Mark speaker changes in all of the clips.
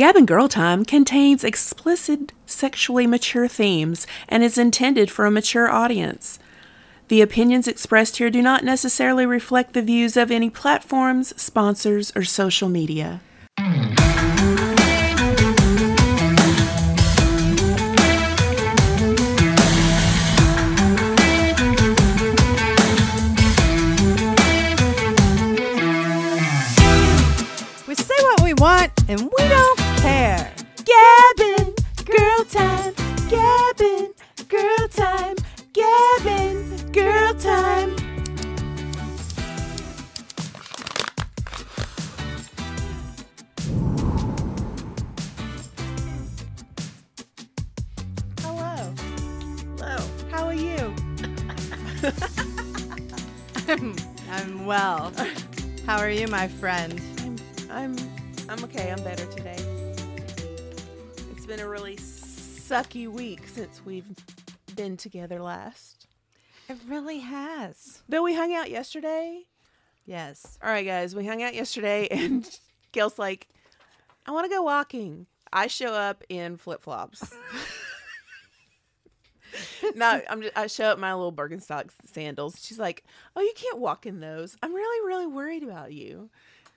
Speaker 1: Gab and Girl Time contains explicit sexually mature themes and is intended for a mature audience. The opinions expressed here do not necessarily reflect the views of any platforms, sponsors, or social media.
Speaker 2: We say what we want and we don't care.
Speaker 1: Gab and, girl time, Gab and, girl time, Gab and, girl time.
Speaker 2: Hello.
Speaker 1: Hello, how are you?
Speaker 2: I'm, I'm well. How are you, my friend?
Speaker 1: I'm I'm, I'm okay. I'm better today. Been a really sucky week since we've been together last.
Speaker 2: It really has.
Speaker 1: Though we hung out yesterday.
Speaker 2: Yes.
Speaker 1: All right, guys, we hung out yesterday, and Gail's like, "I want to go walking." I show up in flip flops. no, I'm just, I show up in my little Birkenstock sandals. She's like, "Oh, you can't walk in those. I'm really, really worried about you."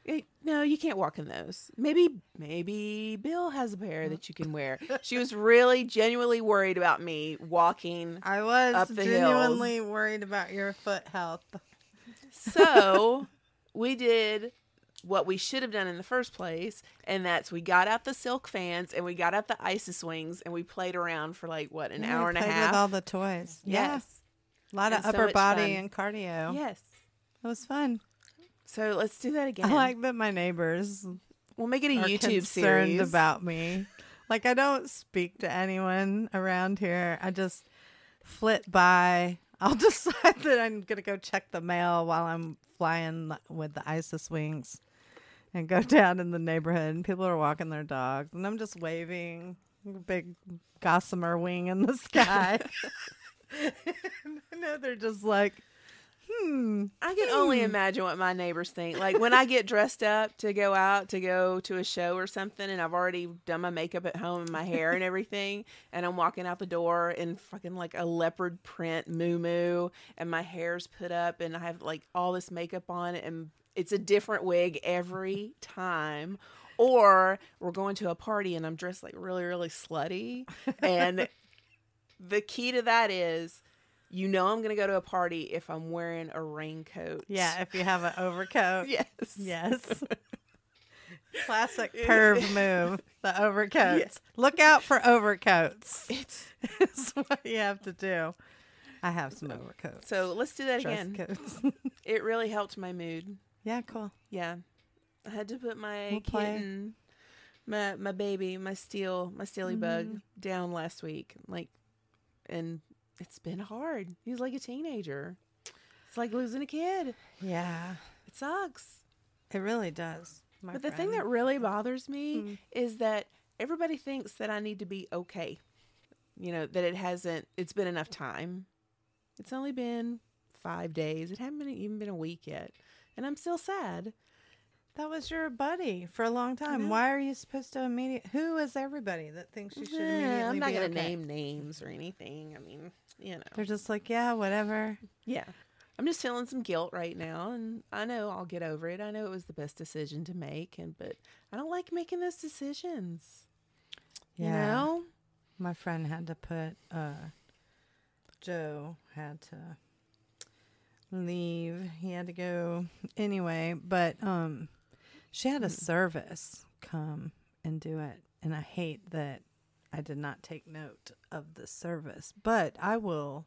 Speaker 1: Eh, No, you can't walk in those. Maybe, maybe Bill has a pair that you can wear. She was really, genuinely worried about me walking.
Speaker 2: I was genuinely worried about your foot health.
Speaker 1: So we did what we should have done in the first place, and that's we got out the silk fans and we got out the Isis wings and we played around for like what an
Speaker 2: Yeah,
Speaker 1: hour and a half.
Speaker 2: With all the toys. Yeah.
Speaker 1: yes,
Speaker 2: A lot of
Speaker 1: And so
Speaker 2: upper
Speaker 1: much
Speaker 2: body
Speaker 1: fun.
Speaker 2: and cardio.
Speaker 1: yes.
Speaker 2: It was fun.
Speaker 1: So let's do that again.
Speaker 2: I like that my neighbors
Speaker 1: we'll make it a
Speaker 2: are
Speaker 1: YouTube
Speaker 2: concerned
Speaker 1: series
Speaker 2: about me. Like I don't speak to anyone around here. I just flit by. I'll decide that I'm gonna go check the mail while I'm flying with the Isis wings, and go down in the neighborhood. And people are walking their dogs, and I'm just waving, big gossamer wing in the sky. I know they're just like, hmm.
Speaker 1: I can only
Speaker 2: Hmm.
Speaker 1: imagine what my neighbors think. Like when I get dressed up to go out to go to a show or something, and I've already done my makeup at home and my hair and everything, and I'm walking out the door in fucking like a leopard print muumuu and my hair's put up, and I have like all this makeup on, and it's a different wig every time. Or we're going to a party and I'm dressed like really, really slutty. And the key to that is you know I'm going to go to a party if I'm wearing a raincoat.
Speaker 2: Yeah, if you have an overcoat.
Speaker 1: Yes.
Speaker 2: Yes. Classic perv move. The overcoats.
Speaker 1: Yes.
Speaker 2: Look out for overcoats.
Speaker 1: It's
Speaker 2: what you have to do. I have some overcoats.
Speaker 1: so let's do that
Speaker 2: Dress
Speaker 1: again. It really helped my mood.
Speaker 2: yeah, cool.
Speaker 1: Yeah. I had to put my
Speaker 2: We'll
Speaker 1: kitten, my my baby, my steel, my steely bug
Speaker 2: Mm-hmm.
Speaker 1: down last week. Like and it's been hard. He's like a teenager. It's like losing a kid.
Speaker 2: Yeah,
Speaker 1: It sucks.
Speaker 2: it really does.
Speaker 1: But the thing that really bothers me
Speaker 2: Mm.
Speaker 1: is that everybody thinks that I need to be okay. You know, that it hasn't, it's been enough time. It's only been five days. It hasn't been, even been a week yet. And I'm still sad.
Speaker 2: That was your buddy for a long time. Why are you supposed to immediate? Who is everybody that thinks you should immediately
Speaker 1: I'm not
Speaker 2: be
Speaker 1: going to
Speaker 2: okay?
Speaker 1: name names or anything. I mean, you know.
Speaker 2: They're just like, yeah, whatever.
Speaker 1: Yeah. I'm just feeling some guilt right now and I know I'll get over it. I know it was the best decision to make and but I don't like making those decisions. You
Speaker 2: Yeah.
Speaker 1: know?
Speaker 2: my friend had to put uh Joe had to leave. He had to go anyway, but um she had a service come and do it. And I hate that I did not take note of the service, but I will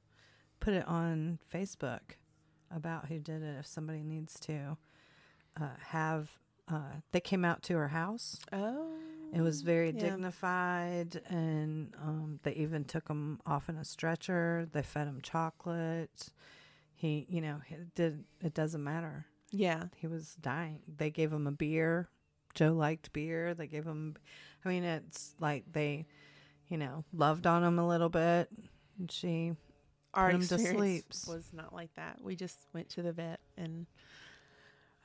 Speaker 2: put it on Facebook about who did it if somebody needs to uh, have uh, they came out to her house
Speaker 1: Oh.
Speaker 2: it was very
Speaker 1: Yeah.
Speaker 2: dignified, and um, they even took him off in a stretcher. They fed him chocolate. He, you know, it did. It doesn't matter.
Speaker 1: Yeah.
Speaker 2: He was dying. They gave him a beer. Joe liked beer. They gave him. I mean, it's like they, you know, loved on him a little bit. And she,
Speaker 1: Our
Speaker 2: Put 'em to sleeps.
Speaker 1: was not like that. We just went to the vet and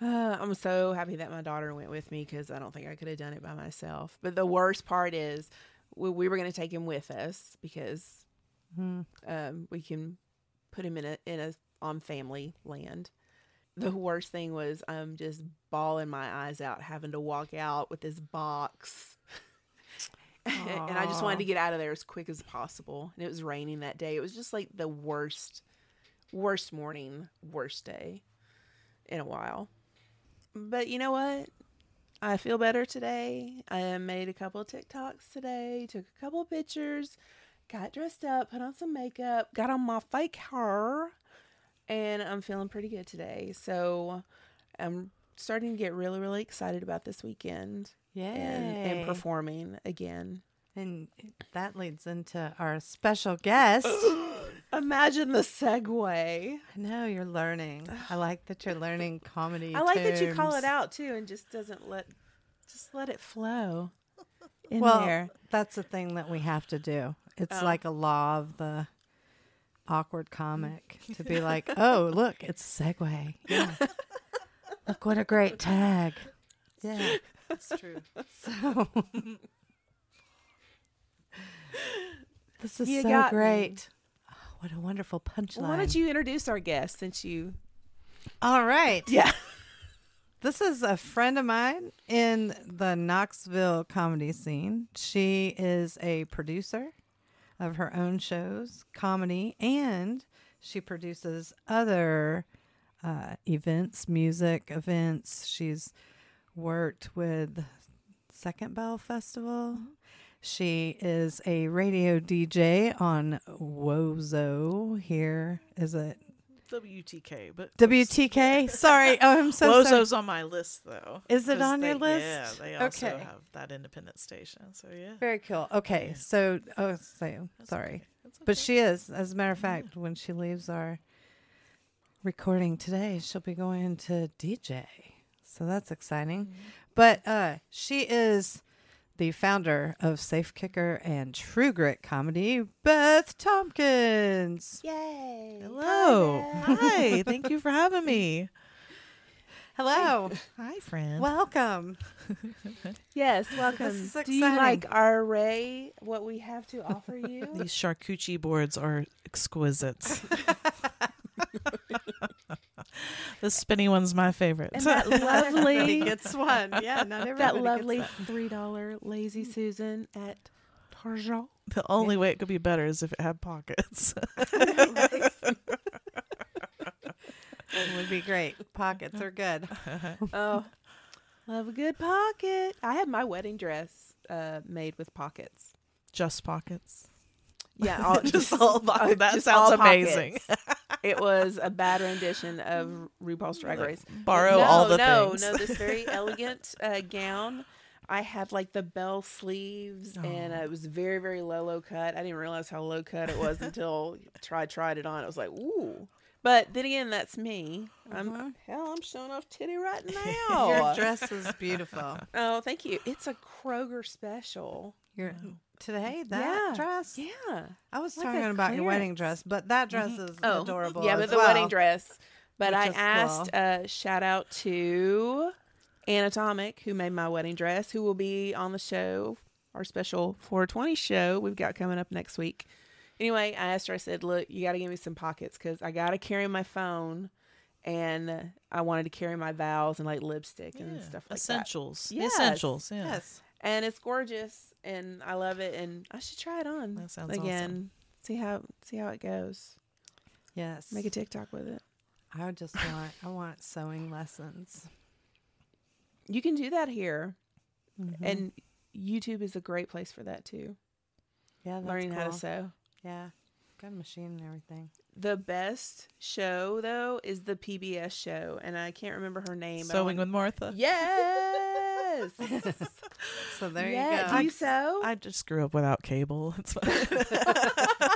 Speaker 1: Uh, I'm so happy that my daughter went with me because I don't think I could have done it by myself. But the worst part is we, we were going to take him with us because
Speaker 2: Hmm.
Speaker 1: um, we can put him in a in a on family land. The worst thing was I'm just bawling my eyes out having to walk out with this box. and I just wanted to get out of there as quick as possible. And it was raining that day. It was just like the worst worst morning, worst day in a while. But you know what? I feel better today. I uh, made a couple of TikToks today, took a couple of pictures, got dressed up, put on some makeup, got on my fake hair, and I'm feeling pretty good today. So I'm starting to get really, really excited about this weekend
Speaker 2: Yeah.
Speaker 1: and, and performing again.
Speaker 2: And that leads into our special guest.
Speaker 1: Imagine the segue.
Speaker 2: I know you're learning. I like that you're learning comedy.
Speaker 1: I like that you call it out too and just doesn't let just let it flow in
Speaker 2: well,
Speaker 1: there.
Speaker 2: that's the thing that we have to do. It's
Speaker 1: Oh.
Speaker 2: like a law of the awkward comic to be like, oh, look, it's a segue. Yeah. look what a great tag. Yeah.
Speaker 3: That's true.
Speaker 2: So this is
Speaker 1: You
Speaker 2: so great. Oh, what a wonderful punchline.
Speaker 1: Well, why don't you introduce our guest since you
Speaker 2: All right.
Speaker 1: Yeah.
Speaker 2: This is a friend of mine in the Knoxville comedy scene. She is a producer of her own shows, comedy, and she produces other uh, events, music events. She's worked with Second Bell Festival. She is a radio DJ on Wozo. Here is it
Speaker 3: WTK, but
Speaker 2: WTK? Sorry, oh, I'm so sorry.
Speaker 3: On my list though.
Speaker 2: Is it on your list?
Speaker 3: Yeah, they also
Speaker 2: Okay.
Speaker 3: have that independent station. So yeah.
Speaker 2: Very cool. Okay,
Speaker 3: Yeah.
Speaker 2: so oh, so
Speaker 3: That's
Speaker 2: sorry,
Speaker 3: okay. That's
Speaker 2: but she is. As a matter of fact, when she leaves our recording today, she'll be going to DJ. So that's exciting.
Speaker 3: Mm-hmm.
Speaker 2: But uh, she is the founder of Safe Kicker and True Grit Comedy, Beth Tompkins.
Speaker 1: Yay.
Speaker 3: Hello.
Speaker 1: Hi.
Speaker 3: Hi. Thank you for having me.
Speaker 2: Hello,
Speaker 3: Hi, friend.
Speaker 2: welcome.
Speaker 1: Yes, welcome.
Speaker 2: is
Speaker 1: Do you like our array, what we have to offer you?
Speaker 3: These charcuterie boards are exquisite. The spinny one's my favorite.
Speaker 1: and that lovely
Speaker 2: gets one. Yeah, not everybody
Speaker 1: that
Speaker 2: gets
Speaker 1: lovely
Speaker 2: that.
Speaker 1: three dollar lazy Susan at Target.
Speaker 3: the only way it could be better is if it had pockets.
Speaker 2: It would be great. Pockets are good.
Speaker 1: Oh, love a good pocket. I had my wedding dress uh, made with pockets.
Speaker 3: Just pockets.
Speaker 1: Yeah, all,
Speaker 3: Just all
Speaker 1: uh,
Speaker 3: pockets. That
Speaker 1: just
Speaker 3: sounds
Speaker 1: all
Speaker 3: amazing.
Speaker 1: It was a bad rendition of RuPaul's Drag Race.
Speaker 3: Borrow
Speaker 1: no,
Speaker 3: all the
Speaker 1: no,
Speaker 3: things.
Speaker 1: No, this very elegant uh, gown. I had like the bell sleeves, and uh,
Speaker 3: Oh.
Speaker 1: it was very, very low, low cut. I didn't realize how low cut it was until I tried it on. I was like, ooh. But then again, that's me. I'm
Speaker 2: Mhm.
Speaker 1: hell. I'm showing off titty right now.
Speaker 2: Your dress is beautiful.
Speaker 1: oh, thank you. It's a Kroger special.
Speaker 2: Your today that
Speaker 1: Yeah.
Speaker 2: dress.
Speaker 1: Yeah.
Speaker 2: I was
Speaker 1: Like
Speaker 2: talking about your wedding dress, but that dress is
Speaker 1: Oh,
Speaker 2: adorable.
Speaker 1: Yeah, but the
Speaker 2: well.
Speaker 1: wedding dress. But I asked uh, shout out to Anatomic, who made my wedding dress, who will be on the show, our special 420 show we've got coming up next week. Anyway, I asked her, I said, Look, you got to give me some pockets because I got to carry my phone and I wanted to carry my vows and like lipstick and
Speaker 3: Yeah,
Speaker 1: stuff like that.
Speaker 3: Essentials.
Speaker 1: Yes.
Speaker 3: Essentials. Yeah.
Speaker 2: Yes.
Speaker 1: And it's gorgeous and I love it and I should try it on
Speaker 3: That sounds
Speaker 1: again.
Speaker 3: awesome.
Speaker 1: See how see how it goes.
Speaker 2: Yes.
Speaker 1: Make a TikTok with it.
Speaker 2: I just want I want sewing lessons.
Speaker 1: You can do that here.
Speaker 2: Mhm.
Speaker 1: And YouTube is a great place for that too.
Speaker 2: yeah, that's
Speaker 1: learning how to sew.
Speaker 2: Yeah. Got a machine and everything.
Speaker 1: The best show though is the PBS show, and I can't remember her name.
Speaker 3: Sewing with Martha.
Speaker 2: So there
Speaker 1: yeah.
Speaker 2: you
Speaker 1: Do
Speaker 2: go.
Speaker 1: you sew? I,
Speaker 3: I just grew up without cable. It's fine.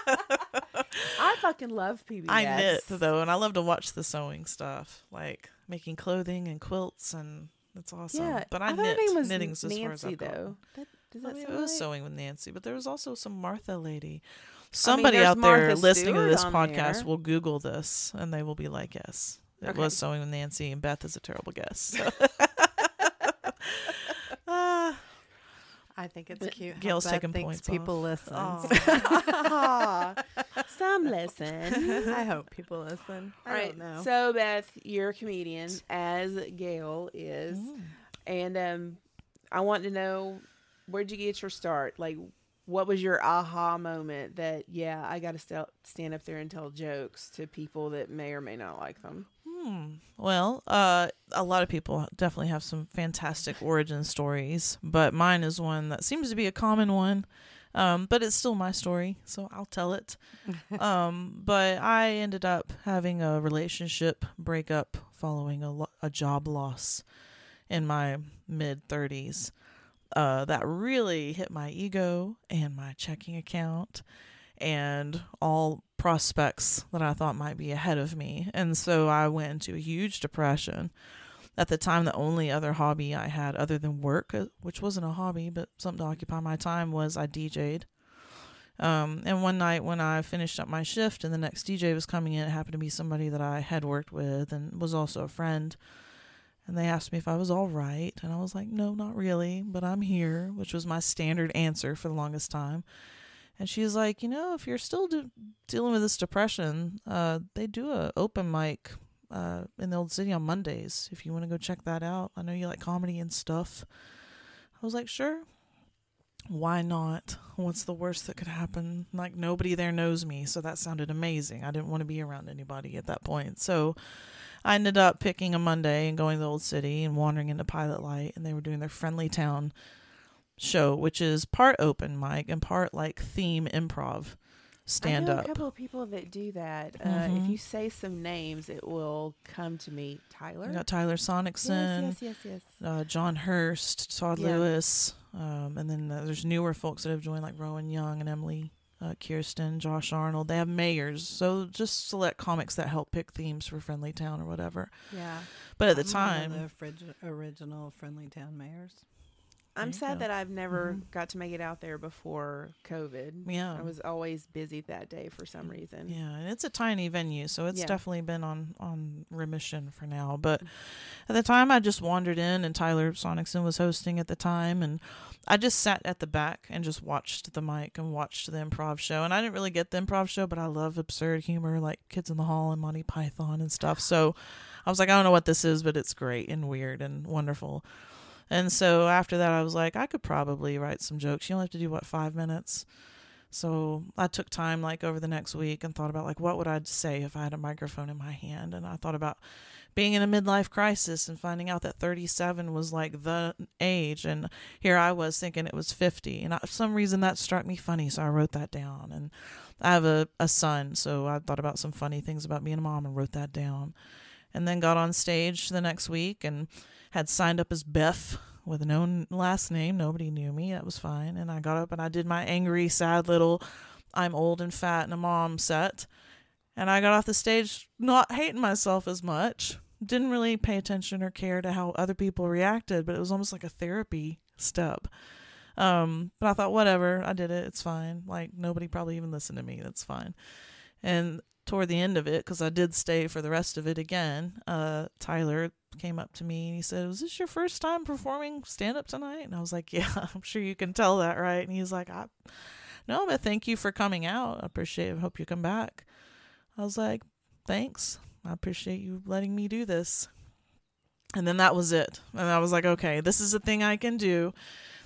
Speaker 1: fucking love PBS.
Speaker 3: I knit though, and I love to watch the sewing stuff, like making clothing and quilts, and it's awesome.
Speaker 1: Yeah,
Speaker 3: but I,
Speaker 1: her
Speaker 3: knit.
Speaker 1: was
Speaker 3: Knitting's as far as I've
Speaker 1: though. That, does
Speaker 3: I mean, it was
Speaker 1: right?
Speaker 3: sewing with Nancy, but there was also some Martha lady. Somebody
Speaker 1: there's
Speaker 3: out there
Speaker 1: Martha
Speaker 3: listening to this podcast
Speaker 1: there.
Speaker 3: will Google this, and they will be like, "Yes, it
Speaker 1: Okay.
Speaker 3: was sewing with Nancy, and Beth is a terrible guest. So. Ah,
Speaker 2: I think it's cute.
Speaker 3: Gail's taking points
Speaker 2: People listen.
Speaker 1: Some listen.
Speaker 2: I hope people listen. I
Speaker 1: All right.
Speaker 2: don't know.
Speaker 1: So Beth, you're a comedian, as Gail is,
Speaker 3: Mm.
Speaker 1: and um, I want to know where'd you get your start? Like, what was your aha moment that yeah, I got to st- stand up there and tell jokes to people that may or may not like them?
Speaker 3: Hmm. Well, uh, a lot of people definitely have some fantastic origin stories, but mine is one that seems to be a common one. Um, but it's still my story, so I'll tell it. um, but I ended up having a relationship breakup following a, lo- a job loss in my mid 30s. Uh, that really hit my ego and my checking account and all prospects that I thought might be ahead of me. And so I went into a huge depression. At the time, the only other hobby I had other than work, uh, which wasn't a hobby, but something to occupy my time, was I DJ'd. Um, and one night when I finished up my shift and the next DJ was coming in, it happened to be somebody that I had worked with and was also a friend. And they asked me if I was all right. And I was like, no, not really, but I'm here, which was my standard answer for the longest time. And she's like, you know, if you're still dealing with this depression, uh, they do a open mic uh, in the old city on Mondays. If you want to go check that out, I know you like comedy and stuff. I was like, sure. Why not? What's the worst that could happen? Like nobody there knows me, so that sounded amazing. I didn't want to be around anybody at that point, so I ended up picking a Monday and going to the old city and wandering into Pilot Light, and they were doing their Friendly Town show, which is part open mic and part like theme improv stand
Speaker 1: I know
Speaker 3: up.
Speaker 1: a couple of people that do that. Uh,
Speaker 3: Mhm.
Speaker 1: if you say some names, it will come to me. Tyler.
Speaker 3: We got Tyler Sonicson,
Speaker 1: yes, yes, yes, yes.
Speaker 3: Uh, John Hurst, Todd
Speaker 1: Yeah.
Speaker 3: Lewis, um, and then uh, there's newer folks that have joined like Rowan Young and Emily uh, Kirsten, Josh Arnold. They have mayors, so just select comics that help pick themes for Friendly Town or whatever.
Speaker 1: Yeah.
Speaker 3: But at the
Speaker 2: I'm one
Speaker 3: time,
Speaker 2: of the frig- original Friendly Town mayors.
Speaker 1: I'm sad
Speaker 3: go.
Speaker 1: that I've never
Speaker 2: Mhm.
Speaker 1: got to make it out there before COVID.
Speaker 3: yeah,
Speaker 1: I was always busy that day for some reason.
Speaker 3: Yeah, and it's a tiny venue, so it's
Speaker 1: Yeah.
Speaker 3: definitely been on on remission for now. But at the time, I just wandered in, and Tyler Sonicson was hosting at the time, and I just sat at the back and just watched the mic and watched the improv show. And I didn't really get the improv show, but I love absurd humor, like Kids in the Hall and Monty Python and stuff. So I was like, I don't know what this is, but it's great and weird and wonderful. And so after that, I was like, I could probably write some jokes. You only have to do what five minutes. So I took time like over the next week and thought about like what would I say if I had a microphone in my hand? And I thought about being in a midlife crisis and finding out that 37 was like the age. And here I was thinking it was 50 and I, for some reason that struck me funny so I wrote that down. And I have a, a son so I thought about some funny things about being a mom and wrote that down. And then got on stage the next week and had signed up as Beth with no n- last name. Nobody knew me. That was fine. And I got up and I did my angry, sad little I'm old and fat and a mom set. And I got off the stage not hating myself as much. Didn't really pay attention or care to how other people reacted, but it was almost like a therapy step. Um, but I thought, whatever, I did it. It's fine. Like nobody probably even listened to me. That's fine. And toward the end of it, because I did stay for the rest of it again, uh, Tyler came up to me and he said, Was this your first time performing stand up tonight? And I was like, Yeah, I'm sure you can tell that, right? And he's like, I no, but thank you for coming out. I appreciate it. Hope you come back. I was like, Thanks. I appreciate you letting me do this. And then that was it. And I was like, okay, this is a thing I can do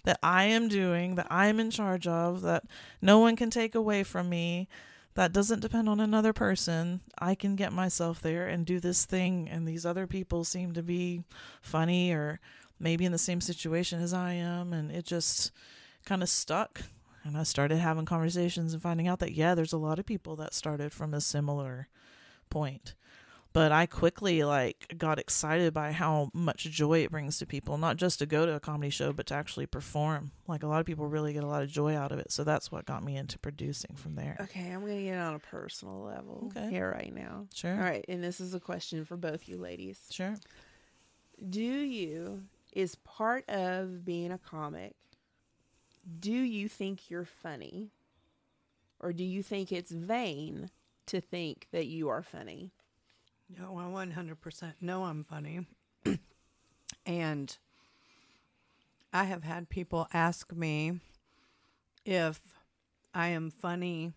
Speaker 3: that I am doing, that I'm in charge of, that no one can take away from me that doesn't depend on another person. I can get myself there and do this thing, and these other people seem to be funny or maybe in the same situation as I am, and it just kind of stuck. And I started having conversations and finding out that, yeah, there's a lot of people that started from a similar point. But I quickly like got excited by how much joy it brings to people, not just to go to a comedy show, but to actually perform. Like a lot of people really get a lot of joy out of it. So that's what got me into producing from there.
Speaker 1: Okay, I'm gonna get on a personal level
Speaker 3: Okay.
Speaker 1: here right now.
Speaker 3: Sure.
Speaker 1: All right, and this is a question for both you ladies.
Speaker 3: Sure.
Speaker 1: Do you is part of being a comic? Do you think you're funny, or do you think it's vain to think that you are funny?
Speaker 2: No, I 100% know I'm funny. and I have had people ask me if I am funny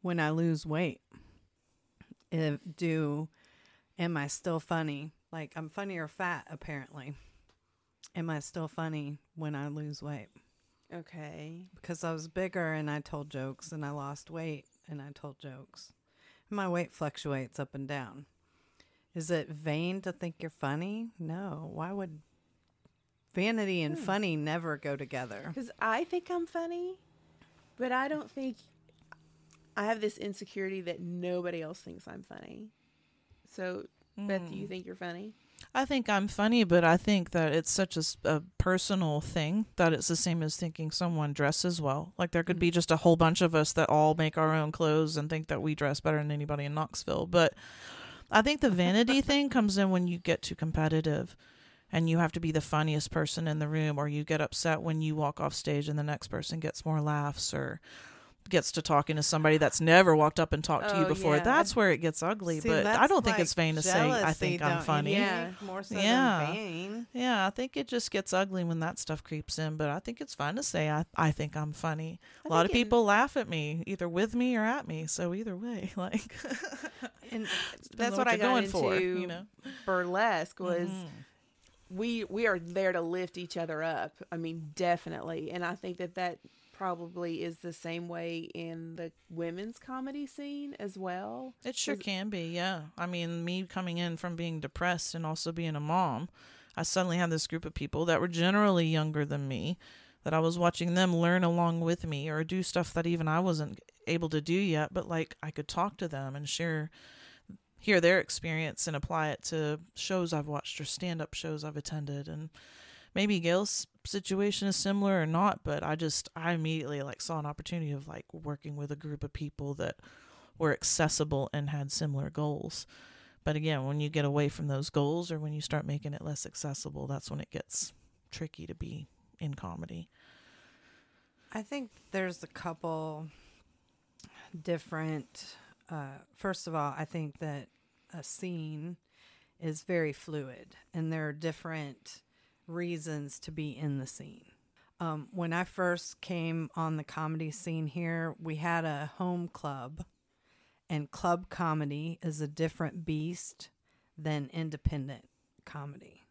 Speaker 2: when I lose weight. If do am I still funny? Like I'm funny or fat apparently. Am I still funny when I lose weight?
Speaker 1: Okay.
Speaker 2: Because I was bigger and I told jokes and I lost weight and I told jokes. My weight fluctuates up and down. Is it vain to think you're funny? No. Why would vanity and
Speaker 1: Hmm.
Speaker 2: funny never go together?
Speaker 1: Because I think I'm funny, but I don't think I have this insecurity that nobody else thinks I'm funny. So, Beth, do you think you're funny?
Speaker 3: I think I'm funny, but I think that it's such a personal thing that it's the same as thinking someone dresses well. Like there could be just a whole bunch of us that all make our own clothes and think that we dress better than anybody in Knoxville. But I think the vanity thing comes in when you get too competitive and you have to be the funniest person in the room or you get upset when you walk off stage and the next person gets more laughs or gets to talking to somebody that's never walked up and talked to you
Speaker 1: Oh,
Speaker 3: before.
Speaker 1: yeah.
Speaker 3: That's where it gets ugly.
Speaker 2: See,
Speaker 3: but I don't think
Speaker 2: like
Speaker 3: it's vain to say I think I'm funny.
Speaker 1: Yeah.
Speaker 2: More so
Speaker 3: Yeah.
Speaker 2: than vain.
Speaker 3: Yeah, I think it just gets ugly when that stuff creeps in, but I think it's fun to say I, I think I'm funny.
Speaker 1: I
Speaker 3: A lot of
Speaker 1: think it-
Speaker 3: people laugh at me, either with me or at me. So either way, like
Speaker 2: And
Speaker 1: That's what I got
Speaker 3: going
Speaker 1: into
Speaker 3: for, you know.
Speaker 1: burlesque was
Speaker 3: Mhm.
Speaker 1: we we are there to lift each other up. I mean, definitely, and I think that that probably is the same way in the women's comedy scene as well.
Speaker 3: It sure can be, yeah. I mean, me coming in from being depressed and also being a mom, I suddenly had this group of people that were generally younger than me that I was watching them learn along with me or do stuff that even I wasn't able to do yet, but like I could talk to them and share hear their experience and apply it to shows I've watched or stand-up shows I've attended and maybe Gail's situation is similar or not, but I just I immediately like saw an opportunity of like working with a group of people that were accessible and had similar goals. But again, when you get away from those goals or when you start making it less accessible, that's when it gets tricky to be in comedy.
Speaker 2: I think there's a couple different. Uh, first of all, I think that a scene is very fluid, and there are different reasons to be in the scene. Um, when I first came on the comedy scene here, we had a home club, and club comedy is a different beast than independent comedy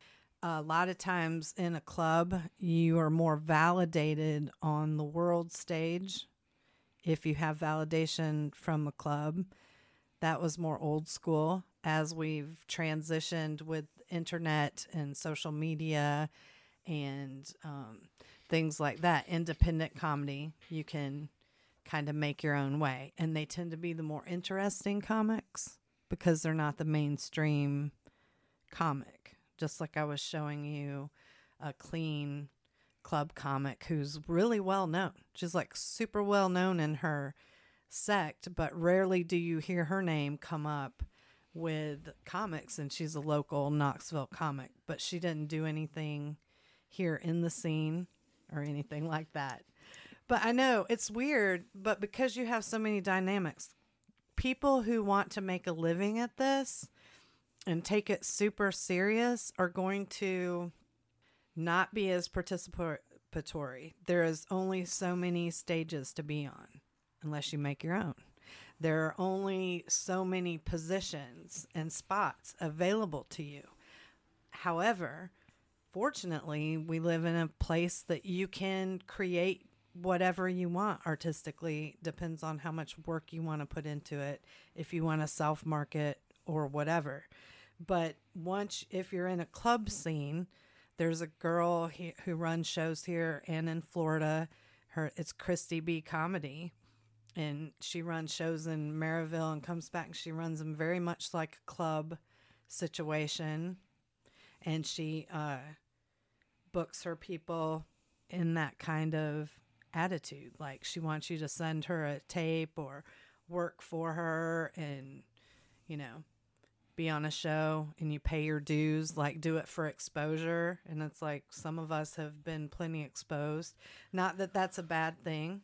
Speaker 2: a lot of times in a club, you are more validated on the world stage if you have validation from a club. That was more old school. As we've transitioned with internet and social media and um, things like that, independent comedy, you can kind of make your own way. And they tend to be the more interesting comics because they're not the mainstream comic just like I was showing you a clean club comic who's really well known. She's like super well known in her sect, but rarely do you hear her name come up with comics and she's a local Knoxville comic, but she didn't do anything here in the scene or anything like that. But I know it's weird, but because you have so many dynamics, people who want to make a living at this and take it super serious are going to not be as participatory. There is only so many stages to be on unless you make your own. There are only so many positions and spots available to you. However, fortunately, we live in a place that you can create whatever you want. Artistically depends on how much work you want to put into it if you want to self market or whatever. But once if you're in a club scene there's a girl he, who runs shows here and in florida. Her it's christy b. Comedy and she runs shows in maryville and comes back and she runs them very much like a club situation and she uh, books her people in that kind of attitude like she wants you to send her a tape or work for her and you know be on a show and you pay your dues, like do it for exposure. And it's like some of us have been plenty exposed. Not that that's a bad thing,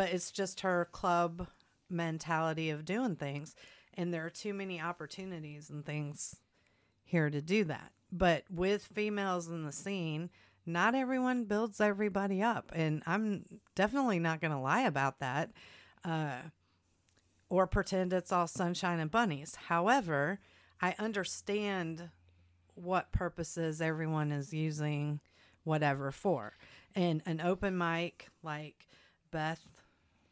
Speaker 2: but it's just her club mentality of doing things. and there are too many opportunities and things here to do that. But with females in the scene, not everyone builds everybody up, and I'm definitely not going to lie about that. Uh, or pretend it's all sunshine and bunnies. However, I understand what purposes everyone is using whatever for. And an open mic, like Beth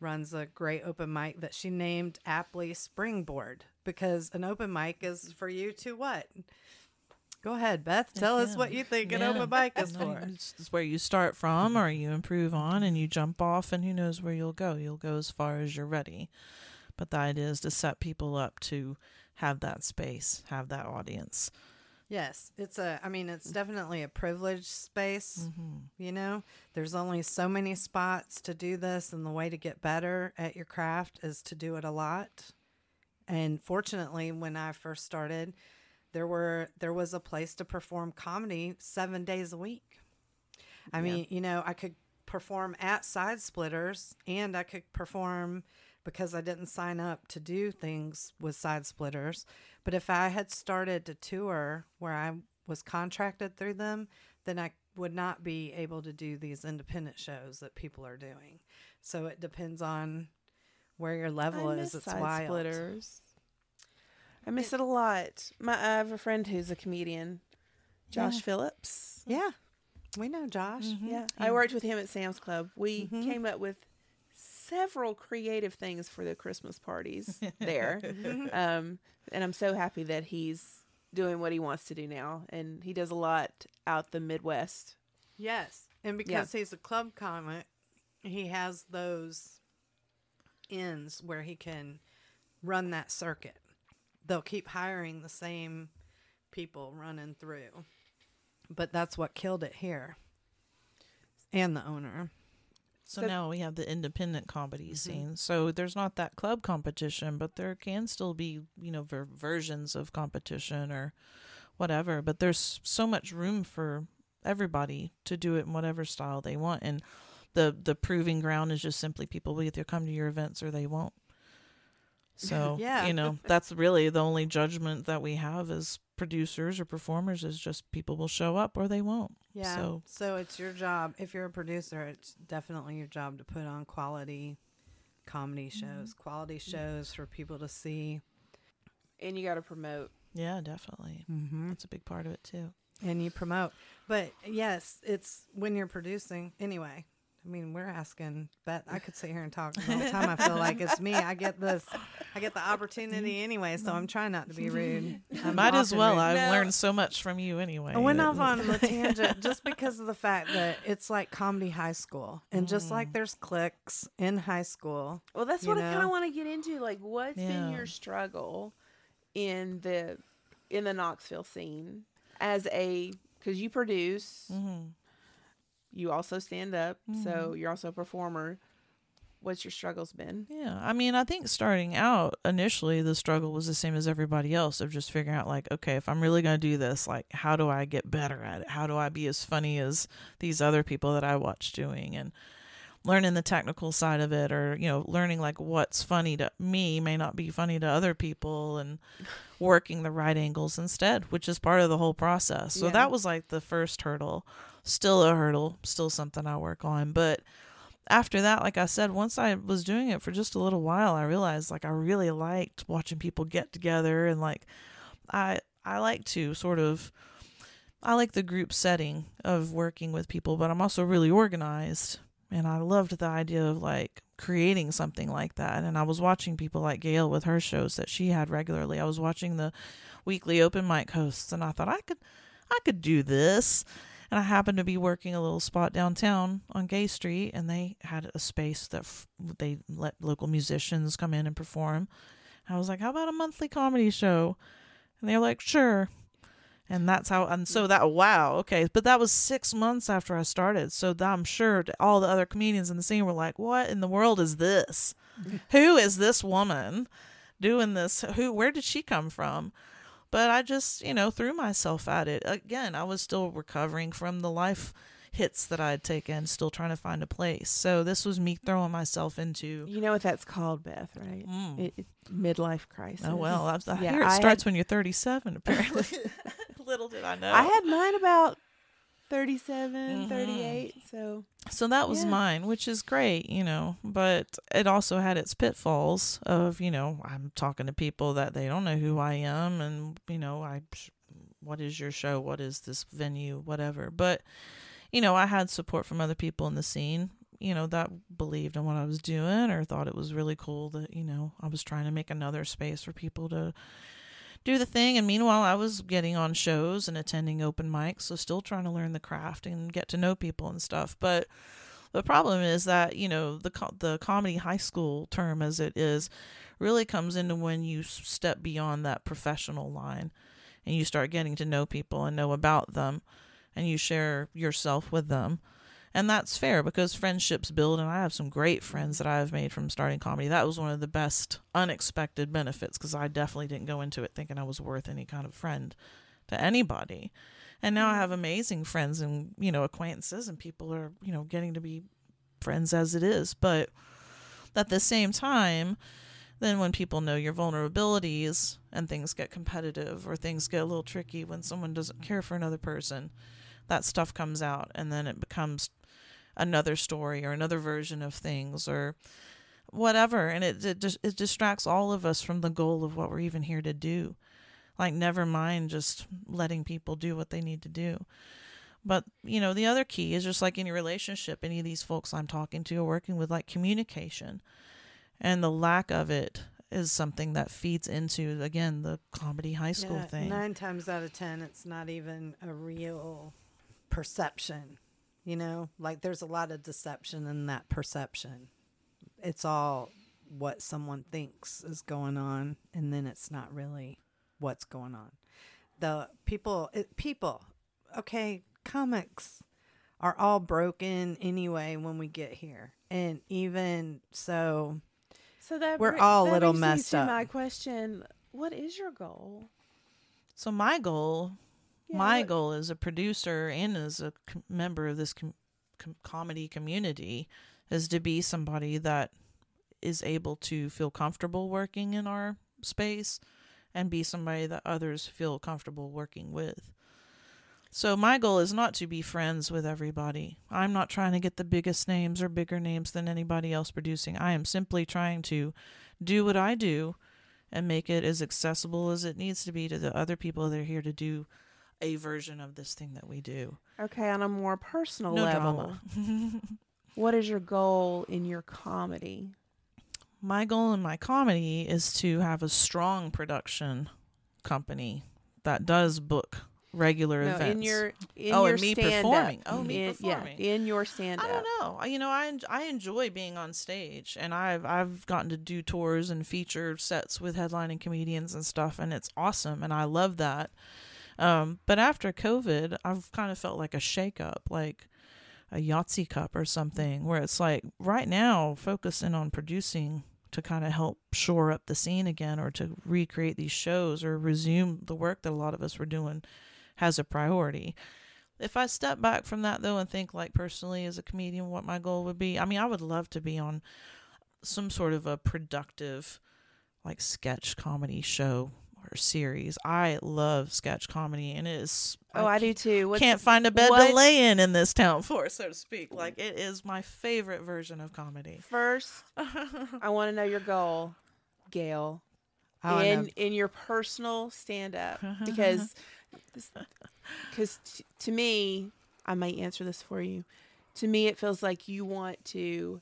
Speaker 2: runs a great open mic that she named aptly Springboard because an open mic is mm. for you to what? Go ahead, Beth. Tell us what you think an open mic is for.
Speaker 3: It's, it's where you start from or you improve on and you jump off and who knows where you'll go. You'll go as far as you're ready. But the idea is to set people up to have that space, have that audience.
Speaker 2: Yes, it's a. I mean, it's mm. definitely a privileged space. Mm-hmm. You know, there's only so many spots to do this, and the way to get better at your craft is to do it a lot. And fortunately, when I first started, there were there was a place to perform comedy seven days a week. I mean, you know, I could perform at Side Splitters, and I could perform because I didn't sign up to do things with Side Splitters. But if I had started to tour where I was contracted through them, then I would not be able to do these independent shows that people are doing. So it depends on where your level
Speaker 1: I
Speaker 2: is. It's
Speaker 1: side
Speaker 2: wild.
Speaker 1: splitters. I miss it a lot. My I have a friend who's a comedian, Josh
Speaker 2: Yeah.
Speaker 1: Phillips.
Speaker 2: Yeah, we know Josh.
Speaker 1: Yeah, I worked with him at Sam's Club. We
Speaker 2: Mm-hmm.
Speaker 1: came up with several creative things for the Christmas parties there, um, and I'm so happy that he's doing what he wants to do now, and he does a lot out the Midwest.
Speaker 2: Yes, and because he's a club comic, he has those ends where he can run that circuit. They'll keep hiring the same people running through, but that's what killed it here. And the owner.
Speaker 3: So, now we have the independent comedy mm-hmm. scene. So there's not that club competition, but there can still be, you know, ver- versions of competition or whatever. But there's so much room for everybody to do it in whatever style they want, and the the proving ground is just simply people will either come to your events or they won't. So
Speaker 2: Yeah.
Speaker 3: you know that's really the only judgment that we have as producers or performers is just people will show up or they won't.
Speaker 2: Yeah.
Speaker 3: So
Speaker 2: So, it's your job. If you're a producer, it's definitely your job to put on quality comedy shows, quality shows for people to see.
Speaker 1: And you got to promote.
Speaker 3: yeah, definitely.
Speaker 2: Mm-hmm.
Speaker 3: That's a big part of it too.
Speaker 2: and you promote. But yes, it's when you're producing. Anyway, I mean, we're asking. but I could sit here and talk all the whole time. I feel like it's me. I get this. I get the opportunity anyway. So I'm trying not to be rude. I'm
Speaker 3: Might as well.
Speaker 2: rude.
Speaker 3: I've
Speaker 1: No.
Speaker 3: learned so much from you anyway.
Speaker 2: I went off on the tangent just because of the fact that it's like comedy high school, and just
Speaker 3: Mm.
Speaker 2: like there's cliques in high school.
Speaker 1: Well, that's
Speaker 2: You
Speaker 1: what I kind of want to get into. Like, what's been your struggle in the in the Knoxville scene as a because you produce,
Speaker 3: Mhm.
Speaker 1: You also stand up, so
Speaker 2: Mm-hmm.
Speaker 1: you're also a performer. What's your struggles been?
Speaker 3: Yeah, I mean, I think starting out initially, the struggle was the same as everybody else of just figuring out, like, okay, if I'm really going to do this, like, how do I get better at it? How do I be as funny as these other people that I watch doing? And learning the technical side of it, or, you know, learning, like, what's funny to me may not be funny to other people, and working the right angles instead, which is part of the whole process. So
Speaker 1: Yeah.
Speaker 3: that was like the first hurdle. Still a hurdle, still something I work on. But after that, like I said, once I was doing it for just a little while, I realized like I really liked watching people get together and like I I like to sort of I like the group setting of working with people, but I'm also really organized and I loved the idea of like creating something like that. And I was watching people like Gail with her shows that she had regularly. I was watching the weekly open mic hosts and I thought I could I could do this. And I happened to be working a little spot downtown on Gay Street, and they had a space that f- they let local musicians come in and perform. I was like, "How about a monthly comedy show?" And they're like, "Sure." And that's how, and so that, wow, okay. But that was six months after I started. So that I'm sure all the other comedians in the scene were like, what in the world is this? Mm-hmm. Who is this woman doing this? Who, where did she come from? But I just, you know, threw myself at it. Again, I was still recovering from the life hits that I had taken, still trying to find a place. So this was me throwing myself into.
Speaker 1: You know what that's called, Beth, right?
Speaker 3: Mm.
Speaker 1: It, it, midlife crisis.
Speaker 3: Oh well, I, I
Speaker 1: Yeah,
Speaker 3: hear it
Speaker 1: I
Speaker 3: starts
Speaker 1: had-
Speaker 3: when you're 37. Apparently, little did I know.
Speaker 1: I had mine about 37,
Speaker 3: Mhm.
Speaker 1: 38. So
Speaker 3: So that was
Speaker 1: Yeah.
Speaker 3: mine, which is great, you know, but it also had its pitfalls of, you know, I'm talking to people that they don't know who I am and, you know, I what is your show? What is this venue? Whatever. But, you know, I had support from other people in the scene, you know, that believed in what I was doing or thought it was really cool that, you know, I was trying to make another space for people to do the thing. And meanwhile, I was getting on shows and attending open mics, so still trying to learn the craft and get to know people and stuff. But the problem is that you know the the comedy high school term, as it is, really comes into when you step beyond that professional line, and you start getting to know people and know about them, and you share yourself with them. And that's fair because friendships build, and I have some great friends that I have made from starting comedy. That was one of the best unexpected benefits because I definitely didn't go into it thinking I was worth any kind of friend to anybody. And now I mm-hmm. have amazing friends and, you know, acquaintances, and people are, you know, getting to be friends as it is. But at the same time, then when people know your vulnerabilities and things get competitive or things get a little tricky when someone doesn't care for another person, that stuff comes out and then it becomes another story or another version of things or whatever. And it it, just, it distracts all of us from the goal of what we're even here to do. Like never mind just letting people do what they need to do. But you know the other key is just like any relationship any of these folks i'm talking to or working with like communication. And the lack of it is something that feeds into again the comedy high school
Speaker 2: Yeah,
Speaker 3: thing.
Speaker 2: Nine times out of ten, it's not even a real perception. You know, like there's a lot of deception in that perception. It's all what someone thinks is going on, and then it's not really what's going on. The people, it, people, okay, comics are all broken anyway when we get here, and even so,
Speaker 1: so that
Speaker 2: We're
Speaker 1: bri-
Speaker 2: all a
Speaker 1: that
Speaker 2: little
Speaker 1: brings
Speaker 2: messed
Speaker 1: to
Speaker 2: up.
Speaker 1: My question: What is your goal?
Speaker 3: so my goal
Speaker 1: Yeah,
Speaker 3: my goal as a producer and as a com- member of this com- com- comedy community is to be somebody that is able to feel comfortable working in our space and be somebody that others feel comfortable working with. So my goal is not to be friends with everybody. I'm not trying to get the biggest names or bigger names than anybody else producing. I am simply trying to do what I do and make it as accessible as it needs to be to the other people that are here to do a version of this thing that we do.
Speaker 1: Okay, on a more personal
Speaker 3: No
Speaker 1: level,
Speaker 3: drama.
Speaker 1: what is your goal in your comedy?
Speaker 3: my goal in my comedy is to have a strong production company that does book regular
Speaker 1: No,
Speaker 3: events.
Speaker 1: in your in
Speaker 3: Oh,
Speaker 1: your
Speaker 3: and me performing. Oh, me
Speaker 1: in,
Speaker 3: performing.
Speaker 1: Yeah, in your stand
Speaker 3: I
Speaker 1: up.
Speaker 3: don't know. I- You know, I I enjoy being on stage, and I've I've gotten to do tours and feature sets with headlining comedians and stuff, and it's awesome, and I love that. Um, but after COVID, I've kind of felt like a shakeup, like a Yahtzee cup or something, where it's like right now focusing on producing to kind of help shore up the scene again, or to recreate these shows or resume the work that a lot of us were doing has a priority. If I step back from that though and think like personally as a comedian what my goal would be, I mean I would love to be on some sort of a productive like sketch comedy show or series. I love sketch comedy and it is
Speaker 1: Oh, I do too. What's,
Speaker 3: can't find a bed
Speaker 1: what-
Speaker 3: to lay in in this town for, so to speak. Like mm. it is my favorite version of comedy.
Speaker 1: First, I want to know your goal, Gail, oh,
Speaker 2: I
Speaker 1: in in your personal stand up because because t- to me, I might answer this for you. To me, it feels like you want to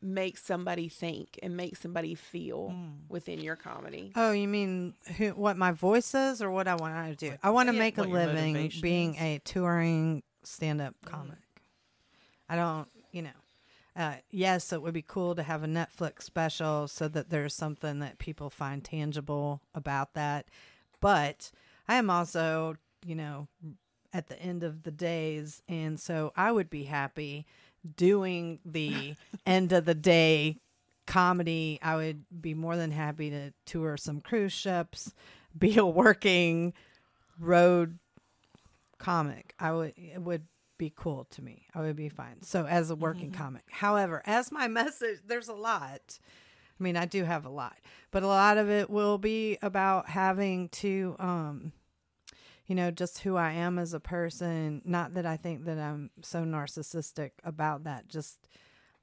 Speaker 1: make somebody think and make somebody feel
Speaker 3: Mm.
Speaker 1: within your comedy.
Speaker 2: Oh, you mean who, what my voice is or what I want to do? I want to
Speaker 3: yeah,
Speaker 2: make a living being
Speaker 3: is.
Speaker 2: a touring stand up comic. I don't, you know. Uh, yes, it would be cool to have a Netflix special so that there's something that people find tangible about that. But I am also, you know, at the end of the days. And so I would be happy doing the end of the day comedy. I would be more than happy to tour some cruise ships, be a working road comic, I would it would be cool to me. I would be fine. So as a working comic. However, as my message, there's a lot. I mean, I do have a lot, but a lot of it will be about having to um you know, just who I am as a person. Not that I think that I'm so narcissistic about that, just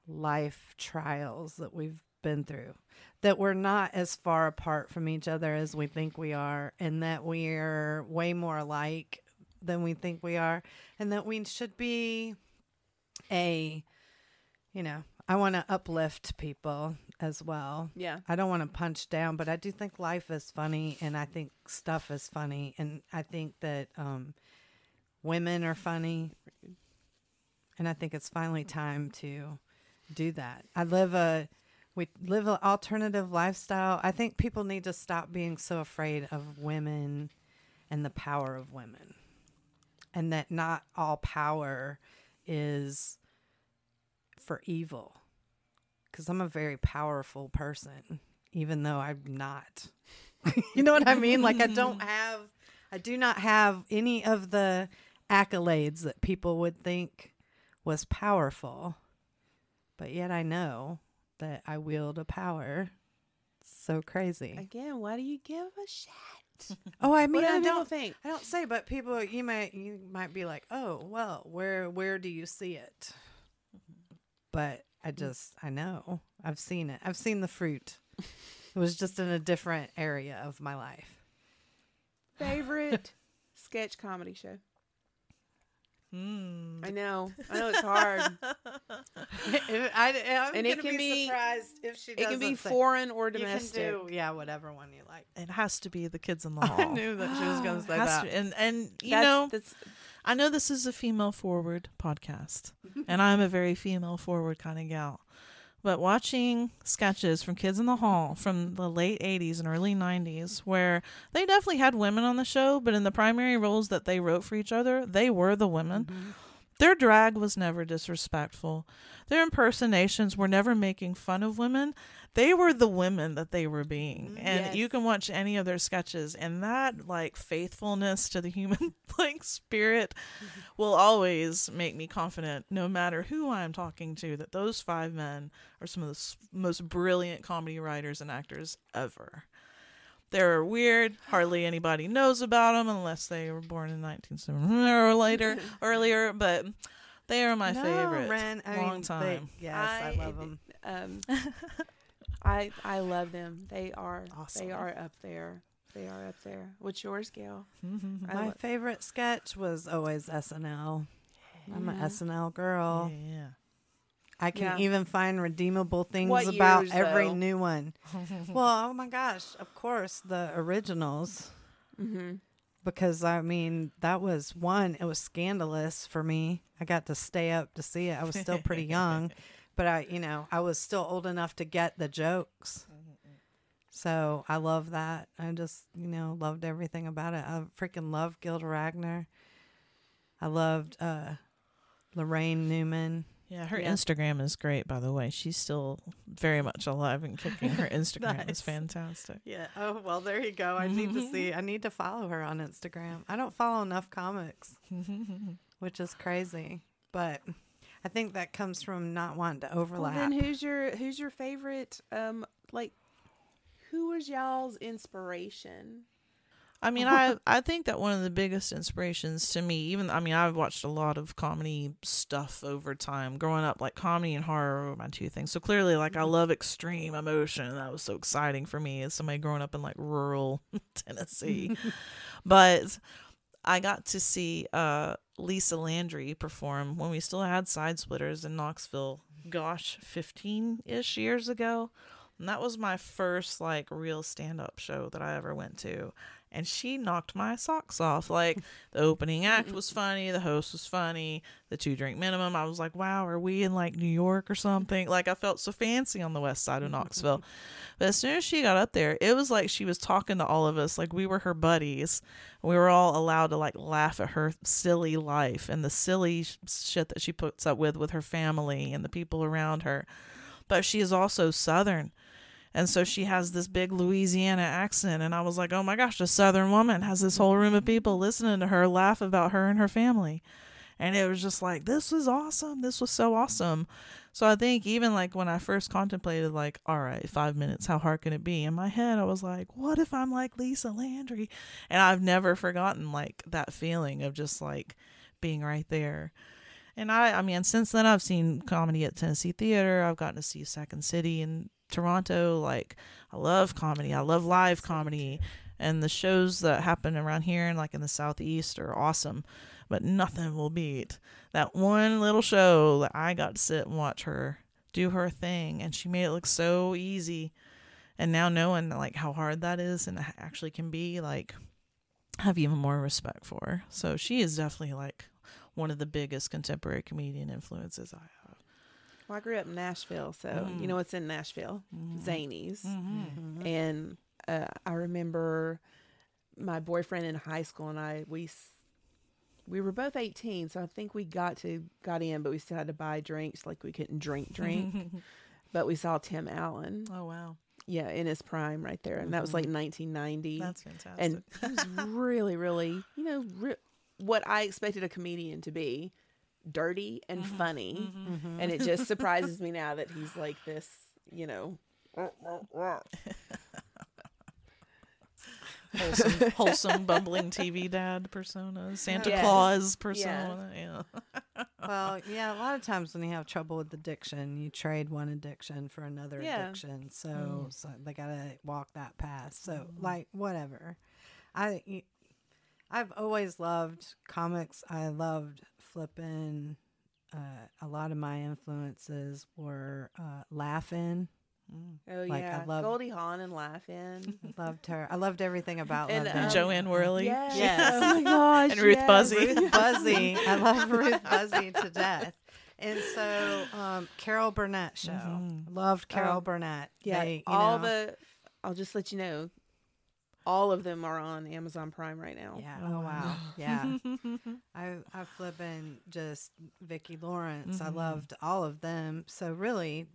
Speaker 2: life trials that we've been through. That we're not as far apart from each other as we think we are, and that we're way more alike than we think we are, and that we should be a, you know, I want to uplift people as well.
Speaker 1: Yeah.
Speaker 2: I don't want to punch down, but I do think life is funny and I think stuff is funny and I think that um women are funny. And I think it's finally time to do that. I live a we live an alternative lifestyle. I think people need to stop being so afraid of women and the power of women. And that not all power is for evil because I'm a very powerful person, even though I'm not. you know what I mean? Like, I don't have, I do not have any of the accolades that people would think was powerful. But yet I know that I wield a power so crazy.
Speaker 1: Again, why do you give a shit?
Speaker 2: Oh, I mean,
Speaker 1: do
Speaker 2: I don't
Speaker 1: think?
Speaker 2: I don't say, but people you might you might be like, "Oh, well, where where do you see it?" Mm-hmm. But I just I know. I've seen it. I've seen the fruit. It was just in a different area of my life.
Speaker 1: Favorite sketch comedy show?
Speaker 3: Mm.
Speaker 1: I know. I know it's hard.
Speaker 2: I, am
Speaker 1: And it can be-
Speaker 2: surprised if she
Speaker 1: it can be
Speaker 2: say-
Speaker 1: foreign or
Speaker 2: You can
Speaker 1: domestic.
Speaker 2: do yeah, whatever one you like.
Speaker 3: It has to be the kids in the hall.
Speaker 2: I knew that she was going to say that.
Speaker 3: to- and and you
Speaker 1: That's-
Speaker 3: know,
Speaker 1: that's
Speaker 3: I know this is a female forward podcast, and I'm a very female forward kind of gal. But watching sketches from Kids in the Hall from the late 80s and early 90s, where they definitely had women on the show, but in the primary roles that they wrote for each other, they were the women. Mm-hmm. Their drag was never disrespectful. Their impersonations were never making fun of women. They were the women that they were being. Mm, and
Speaker 1: Yes.
Speaker 3: you can watch any of their sketches and that like faithfulness to the human like spirit will always make me confident no matter who I'm talking to that those five men are some of the most brilliant comedy writers and actors ever. They're weird. Hardly anybody knows about them unless they were born in 1970 or later, earlier. But they are my
Speaker 2: No,
Speaker 3: favorite.
Speaker 2: Ren, I
Speaker 3: long
Speaker 2: mean, they-
Speaker 3: time.
Speaker 2: yes, I, love them.
Speaker 1: Um, I I love them. They are
Speaker 3: Awesome.
Speaker 1: they are up there. They are up there. What's yours, Gail?
Speaker 2: My
Speaker 1: lo-
Speaker 2: favorite sketch was always SNL. I'm an SNL girl.
Speaker 3: Yeah.
Speaker 2: I can
Speaker 1: Yeah.
Speaker 2: even find redeemable things
Speaker 1: What
Speaker 2: about
Speaker 1: years,
Speaker 2: every
Speaker 1: though?
Speaker 2: new one. well, oh my gosh, of course, the originals.
Speaker 1: Mm-hmm.
Speaker 2: Because I mean, that was one, it was scandalous for me. I got to stay up to see it. I was still pretty young, but I, you know, I was still old enough to get the jokes. So I love that. I just, you know, loved everything about it. I freaking love Gilda Radner. I loved uh Laraine Newman.
Speaker 3: Yeah, her
Speaker 1: Yeah.
Speaker 3: Instagram is great, by the way. She's still very much alive and kicking. Her Instagram
Speaker 2: Nice.
Speaker 3: is fantastic.
Speaker 2: Yeah. Oh well, there you go. I need to see. I need to follow her on Instagram. I don't follow enough comics, which is crazy. But I think that comes from not wanting to
Speaker 1: Well,
Speaker 2: overlap.
Speaker 1: then who's your who's your favorite? Um, like, who was y'all's inspiration?
Speaker 3: I mean, I I think that one of the biggest inspirations to me, even I mean, I've watched a lot of comedy stuff over time. Growing up, like comedy and horror were my two things. So clearly, like I love extreme emotion. That was so exciting for me as somebody growing up in like rural Tennessee. but I got to see uh, Lisa Landry perform when we still had side splitters in Knoxville. Gosh, fifteen ish years ago. And that was my first like real stand up show that I ever went to. And she knocked my socks off. Like the opening act was funny, the host was funny, the two drink minimum. I was like, wow, are we in like New York or something? Like I felt so fancy on the west side of Knoxville. But as soon as she got up there, it was like she was talking to all of us like we were her buddies. We were all allowed to like laugh at her silly life and the silly shit that she puts up with with her family and the people around her. But she is also southern And so she has this big Louisiana accent. And I was like, oh my gosh, a Southern woman has this whole room of people listening to her laugh about her and her family. And it was just like, this was awesome. This was so awesome. So I think even like when I first contemplated, like, all right, five minutes, how hard can it be? In my head, I was like, what if I'm like Lisa Landry? And I've never forgotten like that feeling of just like being right there. And I, I mean, since then I've seen comedy at Tennessee Theater. I've gotten to see Second City in Toronto. Like, I love comedy. I love live comedy. And the shows that happen around here and like in the Southeast are awesome. But nothing will beat that one little show that I got to sit and watch her do her thing. And she made it look so easy. And now knowing like how hard that is and actually can be, like, have even more respect for her. So she is definitely like one of the biggest contemporary comedian influences I.
Speaker 1: Well, I grew up in Nashville, so
Speaker 3: Mm.
Speaker 1: you know what's in Nashville? Zanies.
Speaker 3: Mm-hmm.
Speaker 1: And uh, I remember my boyfriend in high school and I we we were both 18, so I think we got to got in, but we still had to buy drinks like we couldn't drink drink. but we saw Tim Allen,
Speaker 3: Oh wow,
Speaker 1: yeah, in his prime right there, and that was like 1990.
Speaker 3: that's fantastic.
Speaker 1: and he was really, really, you know, re- what I expected a comedian to be, dirty and
Speaker 3: Mm-hmm.
Speaker 1: funny, and it just surprises me now that he's like this, you know.
Speaker 3: wholesome, wholesome, bumbling TV dad persona, Santa
Speaker 1: Yes.
Speaker 3: Claus persona. Yeah.
Speaker 2: Well, yeah, a lot of times when you have trouble with addiction, you trade one addiction for another
Speaker 1: Yeah.
Speaker 2: addiction. So,
Speaker 3: Mm.
Speaker 2: so they got to walk that path. So,
Speaker 3: Mm-hmm.
Speaker 2: like, whatever. I I've always loved comics. I loved flipping. Uh, a lot of my influences were uh, laughing.
Speaker 1: Oh
Speaker 2: Like, I
Speaker 1: yeah, Goldie Hawn and laughing.
Speaker 2: Loved her. I loved everything about
Speaker 1: And,
Speaker 2: Love
Speaker 1: um,
Speaker 3: And
Speaker 2: Jo
Speaker 3: Anne Worley.
Speaker 1: Yes.
Speaker 2: Yes.
Speaker 1: Oh my gosh.
Speaker 3: And Ruth
Speaker 1: yes.
Speaker 3: Buzzi.
Speaker 2: Ruth Buzzi. I love Ruth Buzzi to death. And so, um, Carol Burnett show.
Speaker 3: Mhm.
Speaker 2: Loved Carol
Speaker 1: Oh,
Speaker 2: Burnett.
Speaker 1: Yeah,
Speaker 2: They, you
Speaker 1: all
Speaker 2: know-
Speaker 1: the. I'll just let you know. All of them are on Amazon Prime right now.
Speaker 2: Yeah.
Speaker 3: Oh,
Speaker 2: wow.
Speaker 3: wow.
Speaker 2: Yeah. I I flipping just Vicki Lawrence. I
Speaker 3: Mhm.
Speaker 2: loved all of them. So really,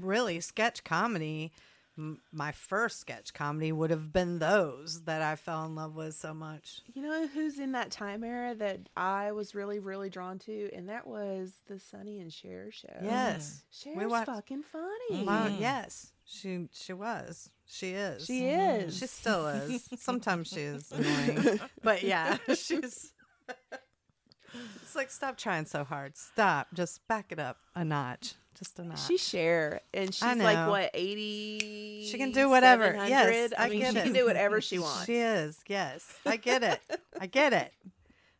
Speaker 2: really sketch comedy. m- My first sketch comedy would have been those that I fell in love with so much.
Speaker 1: You know who's in that time era that I was really, really drawn to, and that was the Sonny and Cher show.
Speaker 2: Yes.
Speaker 1: Cher's
Speaker 2: watched-
Speaker 1: fucking funny.
Speaker 2: Well,
Speaker 3: Mhm.
Speaker 2: yes, she she was. She is.
Speaker 1: She mm-hmm. is.
Speaker 2: She still is. Sometimes she is annoying, but yeah, she's. It's like stop trying so hard. Stop. Just back it up a notch. Just a notch.
Speaker 1: She's Cher, and she's like what eighty?
Speaker 2: She can do whatever. Yes,
Speaker 1: 700?
Speaker 2: I
Speaker 1: mean,
Speaker 2: get
Speaker 1: she
Speaker 2: it.
Speaker 1: can do whatever she wants.
Speaker 2: She is. Yes, I get it. I get it.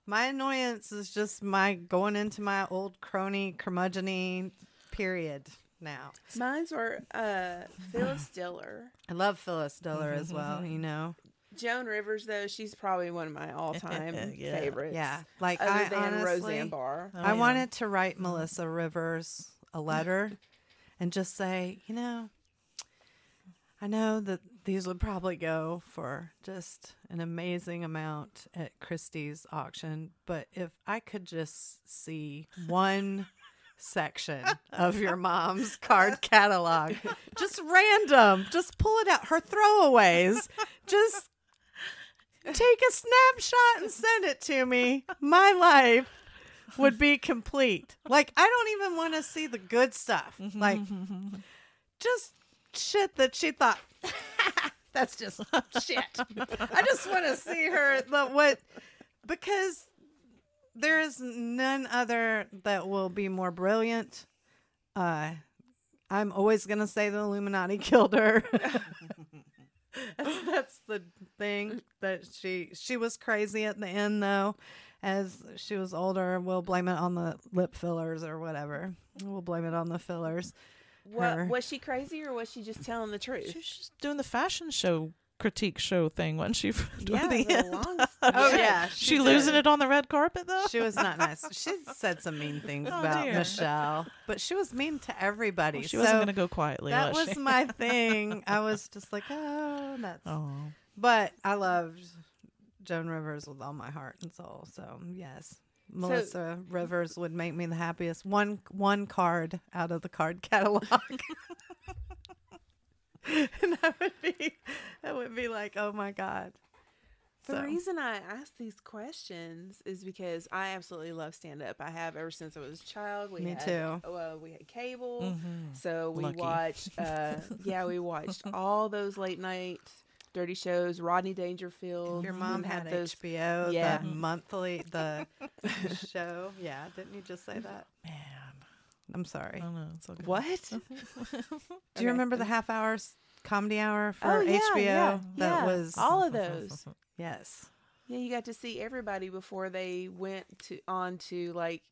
Speaker 2: My annoyance is just my going into my old crony curmudgeony period now.
Speaker 1: Mine's were uh, Phyllis Diller.
Speaker 2: I love Phyllis Diller as well. You know.
Speaker 1: Joan Rivers, though, she's probably one of my all-time
Speaker 3: Yeah.
Speaker 1: favorites.
Speaker 2: Yeah. Like
Speaker 1: other
Speaker 2: I
Speaker 1: than
Speaker 2: honestly,
Speaker 1: Roseanne Barr.
Speaker 3: Oh,
Speaker 2: I
Speaker 3: yeah.
Speaker 2: wanted to write Melissa Rivers a letter and just say, you know, I know that these would probably go for just an amazing amount at Christie's auction, but if I could just see one section of your mom's card catalog, just random, just pull it out, her throwaways, just take a snapshot and send it to me. My life would be complete. Like I don't even want to see the good stuff. Like just shit that she thought that's just shit. I just want to see her the what because there is none other that will be more brilliant. Uh I'm always gonna say the Illuminati killed her. that's, that's the thing that she she was crazy at the end though. As she was older, we'll blame it on the lip fillers or whatever. We'll blame it on the fillers. her.
Speaker 1: What was she crazy or was she just telling the truth?
Speaker 3: She was just doing the fashion show critique show thing, wasn't she?
Speaker 1: yeah,
Speaker 3: the
Speaker 1: the
Speaker 3: end?
Speaker 1: longest-
Speaker 2: Oh yeah,
Speaker 3: She losing it on the red carpet though.
Speaker 2: She was not nice. She said some mean things
Speaker 3: Oh,
Speaker 2: about
Speaker 3: dear.
Speaker 2: Michelle, but she was mean to everybody.
Speaker 3: Well, she
Speaker 2: so
Speaker 3: wasn't gonna go quietly.
Speaker 2: that
Speaker 3: was
Speaker 2: was
Speaker 3: she?
Speaker 2: my thing. I was just like, oh, that's.
Speaker 3: Oh,
Speaker 2: But I loved Joan Rivers with all my heart and soul. So yes, Melissa Rivers would make me the happiest. One one card out of the card catalog. and I would be, I would be like, oh my god.
Speaker 1: The
Speaker 2: So-
Speaker 1: reason I ask these questions is because I absolutely love stand up. I have ever since I was a child. We
Speaker 2: Me
Speaker 1: had,
Speaker 2: too.
Speaker 1: Well, we had cable,
Speaker 3: Mhm.
Speaker 1: so we
Speaker 3: Lucky.
Speaker 1: watched. Uh, yeah, we watched all those late night dirty shows. Rodney Dangerfield.
Speaker 2: Your mom
Speaker 1: and
Speaker 2: had
Speaker 1: those.
Speaker 2: HBO,
Speaker 1: Yeah.
Speaker 2: the monthly, the show. Yeah, didn't you just say that?
Speaker 3: Man,
Speaker 2: I'm sorry.
Speaker 3: I don't. It's okay.
Speaker 1: What?
Speaker 2: Do
Speaker 1: Okay.
Speaker 2: you remember the half hours comedy hour oh, for
Speaker 1: Oh yeah,
Speaker 2: HBO?
Speaker 1: yeah,
Speaker 2: that
Speaker 1: yeah.
Speaker 2: was
Speaker 1: all of those.
Speaker 2: yes.
Speaker 1: Yeah, you got to see everybody before they went to on to like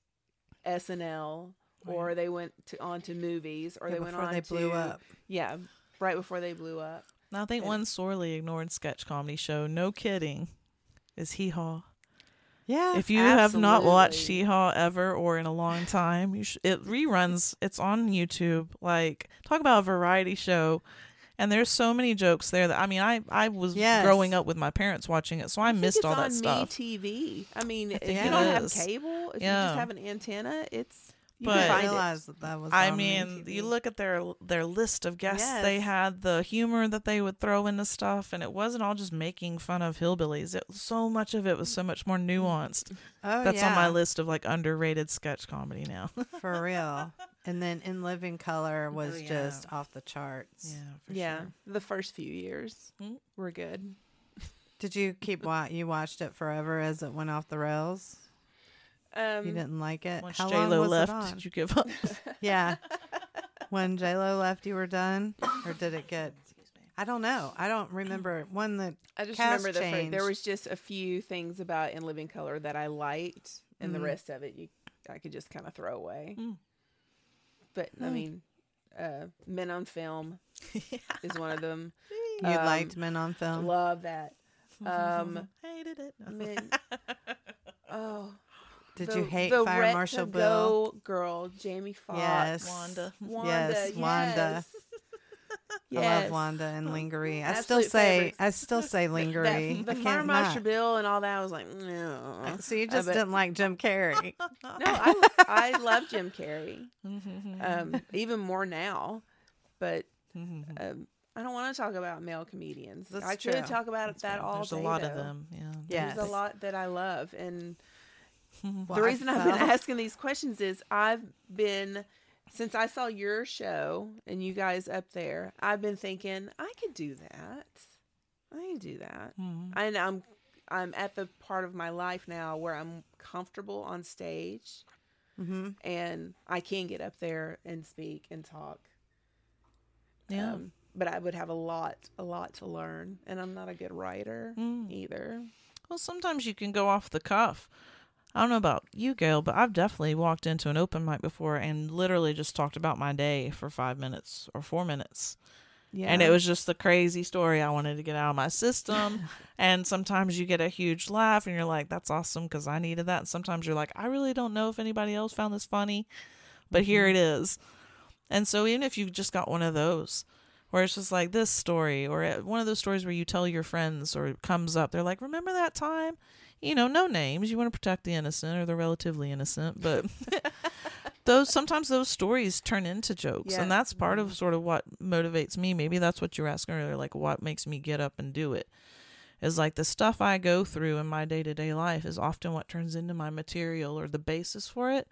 Speaker 1: SNL or they went to on to movies or
Speaker 2: Yeah,
Speaker 1: they went on
Speaker 2: they blew
Speaker 1: to
Speaker 2: up.
Speaker 1: yeah, right before they blew up.
Speaker 3: Now, I think
Speaker 1: And-
Speaker 3: one sorely ignored sketch comedy show, no kidding, is Hee Haw.
Speaker 2: Yeah.
Speaker 3: If you have not watched
Speaker 1: absolutely.
Speaker 3: Haw ever or in a long time, you sh- it reruns. It's on YouTube. Like talk about a variety show, and there's so many jokes there that I mean, I I was
Speaker 2: Yes.
Speaker 3: growing up with my parents watching it, so I,
Speaker 1: think
Speaker 3: missed all that
Speaker 1: on
Speaker 3: stuff.
Speaker 1: TV. I mean, if
Speaker 3: think
Speaker 1: you don't have cable, if you just have an antenna, it's you
Speaker 3: But-
Speaker 1: can
Speaker 2: I
Speaker 1: find
Speaker 2: that that was.
Speaker 3: I mean,
Speaker 2: MTV.
Speaker 3: you look at their their list of guests they had, the humor that they would throw into stuff, and it wasn't all just making fun of hillbillies. It so much of it was so much more nuanced.
Speaker 2: Oh,
Speaker 3: That's on my list of like underrated sketch comedy now.
Speaker 2: for real. And then In Living Color was
Speaker 3: Oh, yeah.
Speaker 2: just off the charts.
Speaker 3: Yeah,
Speaker 1: for. Yeah,
Speaker 3: sure.
Speaker 1: the first few years
Speaker 3: Mm.
Speaker 1: were good.
Speaker 2: Did you keep wa- you watched it forever as it went off the rails?
Speaker 1: Um,
Speaker 2: You didn't like it.
Speaker 3: Once
Speaker 2: How
Speaker 3: J
Speaker 2: long
Speaker 3: Lo
Speaker 2: was
Speaker 3: left,
Speaker 2: it on?
Speaker 3: did you give up?
Speaker 2: Yeah. when J Lo left, you were done, or did it get? I don't know. I don't remember one that.
Speaker 1: I just
Speaker 2: cast
Speaker 1: remember the first, there was just a few things about In Living Color that I liked, and the
Speaker 2: Mm.
Speaker 1: rest of it you I could just kind of throw away.
Speaker 3: Mm.
Speaker 1: But I
Speaker 2: Mm.
Speaker 1: mean, uh, Men on Film is one of them.
Speaker 2: You
Speaker 1: Um,
Speaker 2: liked Men on Film.
Speaker 1: Love that. Um,
Speaker 3: Hated it.
Speaker 1: Men, oh,
Speaker 2: Did
Speaker 1: the-
Speaker 2: you hate
Speaker 1: the
Speaker 2: Fire Marshal Bill?
Speaker 1: Girl, Jamie Foxx,
Speaker 2: Yes.
Speaker 3: Wanda.
Speaker 1: Wanda,
Speaker 2: Yes, Wanda.
Speaker 1: Yes.
Speaker 2: I love Wanda and Lingerie. I still say
Speaker 1: favorites.
Speaker 2: I still say Lingerie.
Speaker 1: The
Speaker 2: I
Speaker 1: Fire Marshal. Bill and all that. I was like, no.
Speaker 2: So you
Speaker 1: Uh,
Speaker 2: just
Speaker 1: but-
Speaker 2: didn't like Jim Carrey.
Speaker 1: No, I I love Jim Carrey. Um, even more now, but um, I don't want to talk about male comedians.
Speaker 2: That's
Speaker 1: I
Speaker 2: true.
Speaker 1: could talk about that all day.
Speaker 3: There's
Speaker 1: day.
Speaker 3: a lot of them. Yeah.
Speaker 2: Yes.
Speaker 1: There's a lot that I love, and
Speaker 2: Well,
Speaker 1: the reason I've been asking these questions is I've been since I saw your show and you guys up there. I've been thinking I could do that. I could do that.
Speaker 3: Mhm.
Speaker 1: And I'm I'm at the part of my life now where I'm comfortable on stage
Speaker 2: hmm
Speaker 1: and I can get up there and speak and talk.
Speaker 3: Yeah.
Speaker 1: Um, but I would have a lot, a lot to learn, and I'm not a good writer
Speaker 3: Mm.
Speaker 1: either.
Speaker 3: Well, sometimes you can go off the cuff. I don't know about you, Gail, but I've definitely walked into an open mic before and literally just talked about my day for five minutes or four minutes.
Speaker 1: Yeah,
Speaker 3: And it was just the crazy story I wanted to get out of my system. and sometimes you get a huge laugh and you're like, that's awesome because I needed that. And sometimes you're like, I really don't know if anybody else found this funny, but here it is. And so even if you just got one of those where it's just like this story or uh, one of those stories where you tell your friends or it comes up, they're like, remember that time? You know, no names. You want to protect the innocent or the relatively innocent, but those sometimes those stories turn into jokes
Speaker 1: Yeah.
Speaker 3: and that's part of mm-hmm. sort of what motivates me maybe that's what you're asking earlier like what makes me get up and do it is like the stuff i go through in my day-to-day life is often what turns into my material or the basis for it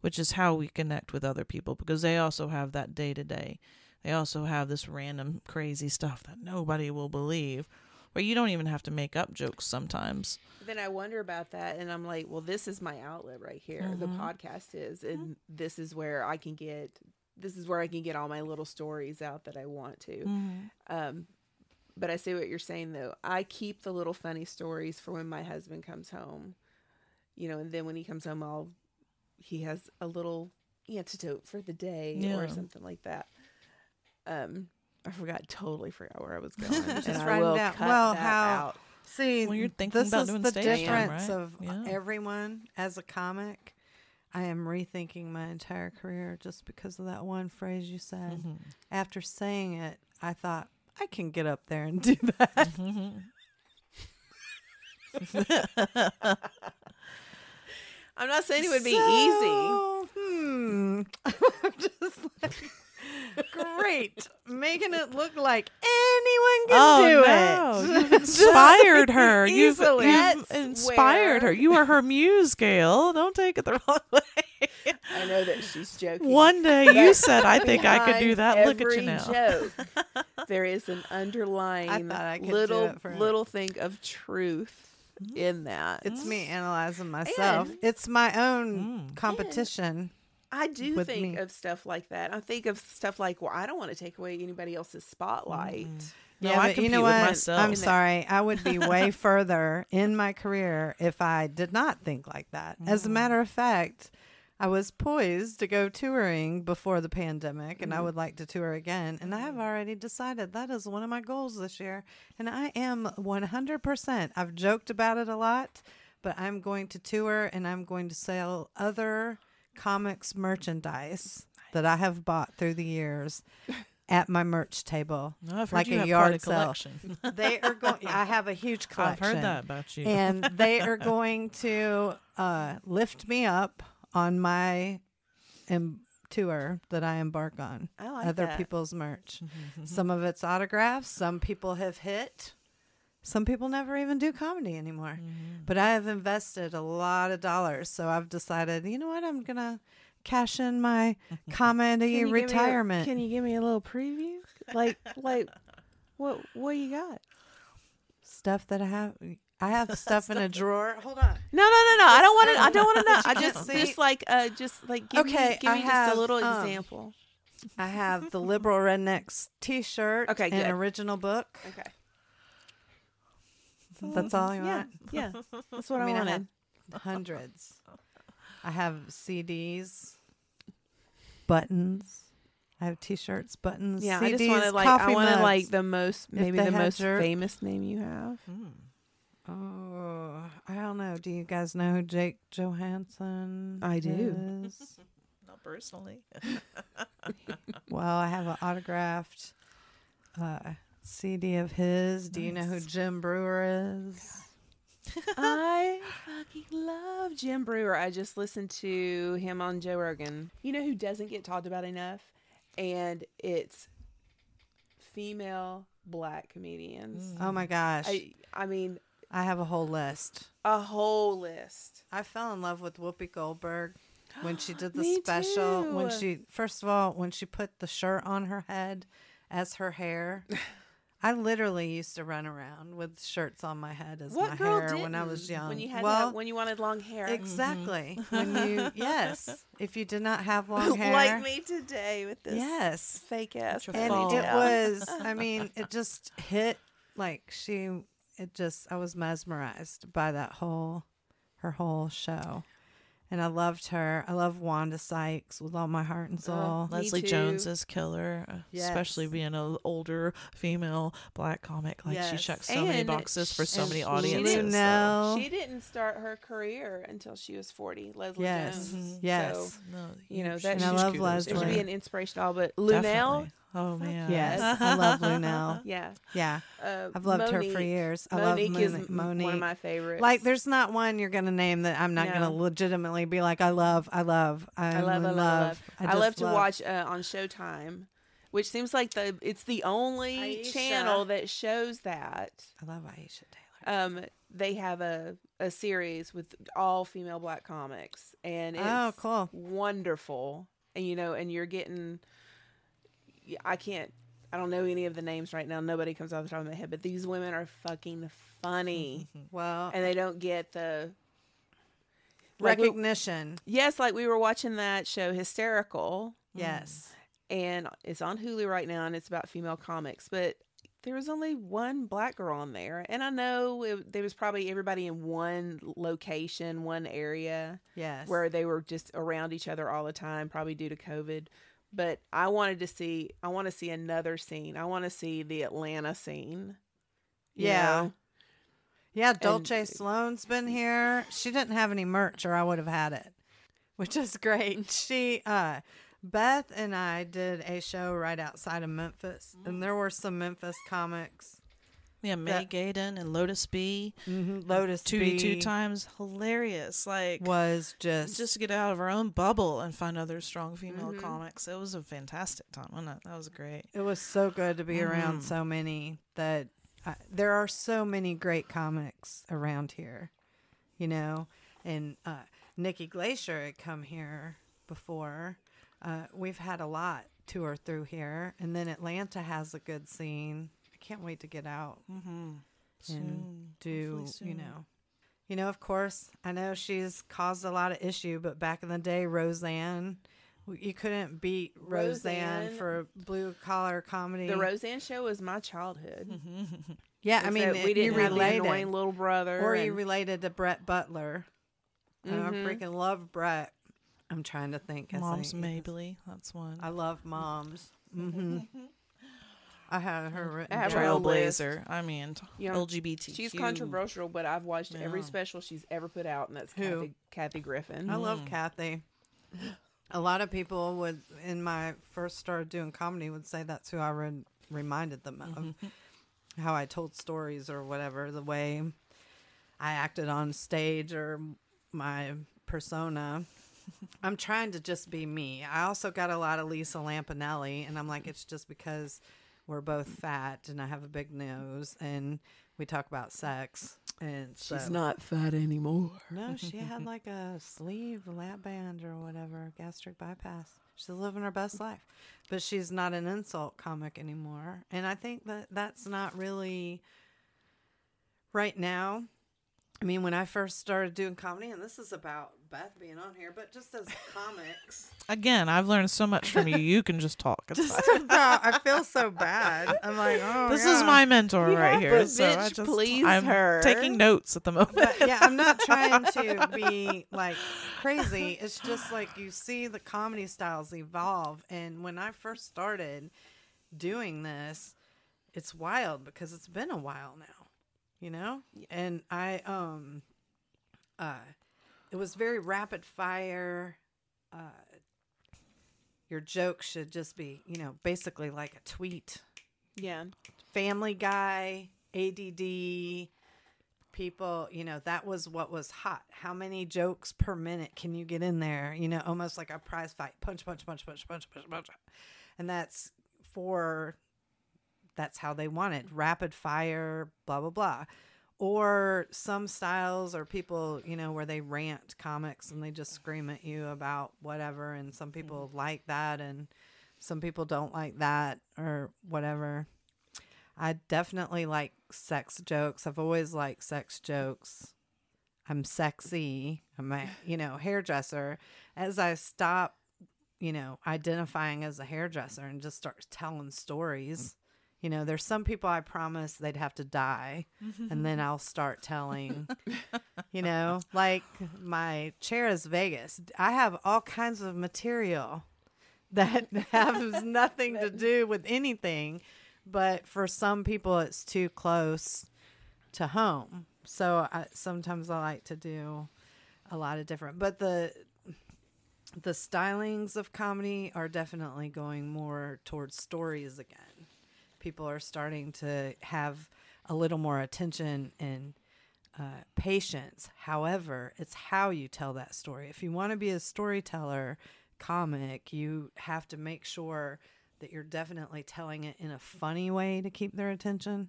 Speaker 3: which is how we connect with other people because they also have that day-to-day they also have this random crazy stuff that nobody will believe where you don't even have to make up jokes sometimes
Speaker 1: then I wonder about that, and I'm like, well, this is my outlet right here. The
Speaker 3: Mhm.
Speaker 1: podcast is, and this is where I can get, this is where I can get all my little stories out that I want to.
Speaker 3: mm-hmm.
Speaker 1: Um, but I see what you're saying though. I keep the little funny stories for when my husband comes home. You know, and then when he comes home, I'll he has a little antidote for the day or something like that. Um, I forgot, totally forgot where I was going.
Speaker 2: Just
Speaker 1: and I will
Speaker 2: down.
Speaker 1: cut
Speaker 2: Well,
Speaker 1: that
Speaker 2: how-
Speaker 1: out.
Speaker 2: See,
Speaker 3: Well, you're thinking
Speaker 2: this
Speaker 3: about
Speaker 2: is
Speaker 3: doing
Speaker 2: the
Speaker 3: stage time,
Speaker 2: difference
Speaker 3: right?
Speaker 2: of
Speaker 3: Yeah.
Speaker 2: everyone as a comic. I am rethinking my entire career just because of that one phrase you said.
Speaker 3: Mhm.
Speaker 2: After saying it, I thought I can get up there and do that.
Speaker 3: Mhm.
Speaker 1: I'm not saying it would be easy.
Speaker 2: Hmm. I'm just like, great. making it look like anyone can
Speaker 3: oh
Speaker 2: do
Speaker 3: no!
Speaker 2: it.
Speaker 3: You've inspired her. You've, you've inspired
Speaker 1: where-
Speaker 3: her. You are her muse, Gail. Don't take it the wrong way.
Speaker 1: I know that she's joking.
Speaker 3: One day you said, "I think I could do that." Look at you now.
Speaker 1: joke, there is an underlying
Speaker 2: thought I could
Speaker 1: little
Speaker 2: it
Speaker 1: little thing of truth in that.
Speaker 2: It's me analyzing myself.
Speaker 1: And-
Speaker 2: it's my own
Speaker 3: Mm.
Speaker 2: competition.
Speaker 1: I do think
Speaker 2: me.
Speaker 1: of stuff like that. I think of stuff like, well, I don't want to take away anybody else's spotlight.
Speaker 3: No,
Speaker 2: yeah,
Speaker 3: I
Speaker 2: but you know what?
Speaker 3: myself.
Speaker 2: I'm sorry. I would be way further in my career if I did not think like that. As a mm. matter of fact, I was poised to go touring before the pandemic, and I mm. would like to tour again. And I have mm. already decided that is one of my goals this year. And I am 100%. I've joked about it a lot, but I'm going to tour and I'm going to sell other comics merchandise that I have bought through the years at my merch table.
Speaker 3: No, I've heard
Speaker 2: like a yard
Speaker 3: a
Speaker 2: sale.
Speaker 3: collection.
Speaker 2: They are going. I have a huge collection.
Speaker 3: I've heard that about you.
Speaker 2: and they are going to uh, lift me up on my em- tour that I embark on.
Speaker 1: I like
Speaker 2: Other
Speaker 1: that.
Speaker 2: people's merch. some of it's autographs. Some people have hit. Some people never even do comedy anymore.
Speaker 3: Mm-hmm.
Speaker 2: But I have invested a lot of dollars, so I've decided, you know what, I'm gonna cash in my comedy
Speaker 1: Can me a-
Speaker 2: retirement.
Speaker 1: can you give me a little preview? Like, like, what what you got?
Speaker 2: stuff that I have. I have stuff in a drawer. Hold on.
Speaker 1: No, no, no, no. I don't want to. I don't want to know. I just,
Speaker 2: see.
Speaker 1: just like, uh, just like, give
Speaker 2: Okay,
Speaker 1: me, give me just a little
Speaker 2: um,
Speaker 1: example.
Speaker 2: I have the Liberal Rednecks T-shirt
Speaker 1: Okay,
Speaker 2: and
Speaker 1: good.
Speaker 2: original book.
Speaker 1: Okay.
Speaker 2: That's all you
Speaker 1: Yeah,
Speaker 2: want.
Speaker 1: yeah. That's what I,
Speaker 2: I mean, I
Speaker 1: wanted.
Speaker 2: have hundreds. I have CDs, buttons. I have T-shirts, buttons.
Speaker 1: yeah,
Speaker 2: CDs,
Speaker 1: I just wanted like, I wanted
Speaker 2: mugs.
Speaker 1: like the most, maybe the most
Speaker 2: jerk.
Speaker 1: famous name you have.
Speaker 3: Hmm.
Speaker 2: Oh, I don't know. Do you guys know who Jake Johannsen?
Speaker 1: I do.
Speaker 2: is?
Speaker 3: Not personally.
Speaker 2: well, I have an autographed uh, CD of his. Do you know who Jim Breuer is?
Speaker 1: I fucking love Jim Breuer. I just listened to him on Joe Rogan. You know who doesn't get talked about enough? And it's female black comedians. Mm.
Speaker 2: Oh my gosh, I,
Speaker 1: I mean, I
Speaker 2: have a whole list.
Speaker 1: a whole list.
Speaker 2: I fell in love with Whoopi Goldberg when she did the special. When she first of all, when she put the shirt on her head as her hair. I literally used to run around with shirts on my head as
Speaker 1: What
Speaker 2: my
Speaker 1: girl
Speaker 2: hair when I was young.
Speaker 1: When you had
Speaker 2: well,
Speaker 1: have, when you wanted long hair,
Speaker 2: exactly. when you yes, if you did not have long hair,
Speaker 1: like me today with this
Speaker 2: yes,
Speaker 1: fake ass
Speaker 3: Your
Speaker 2: and
Speaker 3: fault.
Speaker 2: it was i mean it just hit like she it just i was mesmerized by that whole her whole show and i loved her i love wanda sykes with all my heart and soul
Speaker 1: Me
Speaker 3: Leslie
Speaker 1: too.
Speaker 3: Jones is killer, uh, especially being an older female black comic. Like she checks so many
Speaker 1: And
Speaker 3: boxes for so
Speaker 2: and
Speaker 3: many
Speaker 2: she
Speaker 3: audiences.
Speaker 2: didn't
Speaker 3: so-
Speaker 1: She didn't start her career until she was 40, Leslie
Speaker 2: Yes.
Speaker 1: Jones.
Speaker 3: Mhm.
Speaker 2: yes
Speaker 1: So,
Speaker 3: No,
Speaker 1: You know,
Speaker 3: huge-
Speaker 1: that
Speaker 2: And I love
Speaker 3: kudos to
Speaker 1: it should
Speaker 2: Leslie.
Speaker 1: be
Speaker 3: her.
Speaker 1: an inspirational, but Luenell,
Speaker 3: Definitely. Oh man.
Speaker 2: yes i love luenell
Speaker 1: yeah.
Speaker 2: yeah
Speaker 1: Uh,
Speaker 2: i've loved her for years i
Speaker 1: Mo'Nique
Speaker 2: love
Speaker 1: is
Speaker 2: Mo'Nique.
Speaker 1: one of my favorites.
Speaker 2: like there's not one you're gonna name that i'm not gonna legitimately be like i love i love i'm
Speaker 1: I love, I
Speaker 2: in
Speaker 1: love, I love. I,
Speaker 2: just
Speaker 1: love to watch uh, on Showtime, which seems like the it's the only
Speaker 2: Aisha.
Speaker 1: channel that shows that.
Speaker 2: i love aisha tyler
Speaker 1: Um, they have a a series with all female black comics, and it's
Speaker 2: oh cool
Speaker 1: wonderful. And you know, and you're getting. I can't. I don't know any of the names right now. Nobody comes off the top of my head, but these women are fucking funny,
Speaker 2: well
Speaker 1: and they don't get the like we-
Speaker 2: recognition
Speaker 1: yes, like we were watching that show, Hysterical. Mm-hmm.
Speaker 2: yes
Speaker 1: and it's on Hulu right now, and it's about female comics. But there was only one black girl on there, and I know it, there was probably everybody in one location, one area
Speaker 2: Yes.
Speaker 1: where they were just around each other all the time, probably due to COVID. But I wanted to see, I want to see another scene. I want to see the Atlanta scene.
Speaker 2: Yeah.
Speaker 1: know?
Speaker 2: yeah, Dulcé Sloan's been here. She didn't have any merch or I would have had it. Which is great. She uh Beth and I did a show right outside of Memphis and there were some Memphis comics
Speaker 3: Yeah, May
Speaker 2: That-
Speaker 3: Gaden and Lotus B.
Speaker 2: Mhm, Lotus
Speaker 3: Two to two times. Hilarious. Like
Speaker 2: was just
Speaker 3: just to get out of our own bubble and find other strong female
Speaker 1: Mhm.
Speaker 3: comics. It was a fantastic time, wasn't it? That was great.
Speaker 2: It was so good to be around
Speaker 3: Mhm.
Speaker 2: so many that I, there are so many great comics around here, you know. And uh, Nikki Glaser had come here before. Uh, we've had a lot tour through here, and then Atlanta has a good scene. I can't wait to get out
Speaker 3: Mm-hmm.
Speaker 2: and
Speaker 3: Soon.
Speaker 2: do
Speaker 3: Hopefully
Speaker 2: you know. You know, of course, I know she's caused a lot of issue, but back in the day, Roseanne, you couldn't beat Roseanne,
Speaker 1: Roseanne-
Speaker 2: for blue collar comedy.
Speaker 1: The Roseanne show was my childhood.
Speaker 3: Mm-hmm.
Speaker 2: Yeah, I mean,
Speaker 1: we
Speaker 2: you
Speaker 1: didn't have the
Speaker 2: related,
Speaker 1: annoying little brother,
Speaker 2: or you related to Brett Butler. Oh, I freaking love Brett. I'm trying to think.
Speaker 3: Mom's
Speaker 2: I,
Speaker 3: Mabley. That's one.
Speaker 2: I love moms. hmm I had her.
Speaker 1: I have her on a list.
Speaker 3: Trailblazer. I mean,
Speaker 1: You know,
Speaker 3: LGBT.
Speaker 1: She's controversial, but I've watched every special she's ever put out, and that's
Speaker 2: Who?
Speaker 1: Kathy, Kathy Griffin.
Speaker 2: I love
Speaker 3: Mm.
Speaker 2: Kathy. A lot of people would, in my first started doing comedy, would say that's who I re- reminded them of.
Speaker 3: Mm-hmm.
Speaker 2: How I told stories or whatever, the way I acted on stage or my persona. I'm trying to just be me. I also got a lot of Lisa Lampanelli, and I'm like, it's just because we're both fat and I have a big nose and we talk about sex. And
Speaker 1: She's
Speaker 2: so-
Speaker 1: not fat anymore.
Speaker 2: no, she had like a sleeve, lap band, or whatever, gastric bypass. She's living her best life, but she's not an insult comic anymore. And I think that that's not really right now. I mean, when I first started doing comedy, and this is about Beth being on here, but just as comics,
Speaker 3: Again, I've learned so much from you. You can just talk. It's
Speaker 2: just
Speaker 3: fine.
Speaker 2: about, I feel so bad. I'm like, oh,
Speaker 3: this is my mentor
Speaker 1: You
Speaker 3: right here. So I just,
Speaker 1: please
Speaker 3: I'm
Speaker 1: her.
Speaker 3: taking notes at the moment.
Speaker 2: but yeah, I'm not trying to be like crazy. It's just like you see the comedy styles evolve. And when I first started doing this, it's wild because it's been a while now, you know? And I, um, uh, it was very rapid fire. Uh, your joke should just be, you know, basically like a tweet.
Speaker 1: Yeah.
Speaker 2: Family Guy, ADD, people, you know, that was what was hot. How many jokes per minute can you get in there? You know, almost like a prize fight. Punch, punch, punch, punch, punch, punch, punch. And that's for that's how they want it. Rapid fire, blah blah blah. Or some styles or people, you know, where they rant comics and they just scream at you about whatever and some people mm-hmm. like that and some people don't like that or whatever. I definitely like sex jokes. I've always liked sex jokes. I'm sexy. I'm a, you know, hairdresser. As I stop, you know, identifying as a hairdresser and just start telling stories, you know, there's some people I promise they'd have to die and then I'll start telling, you know, like my chair is Vegas. I have all kinds of material that has nothing to do with anything, but for some people it's too close to home. So I, sometimes I like to do a lot of different, but the the stylings of comedy are definitely going more towards stories again. People are starting to have a little more attention and uh, patience. However, it's how you tell that story. If you want to be a storyteller comic, you have to make sure that you're definitely telling it in a funny way to keep their attention.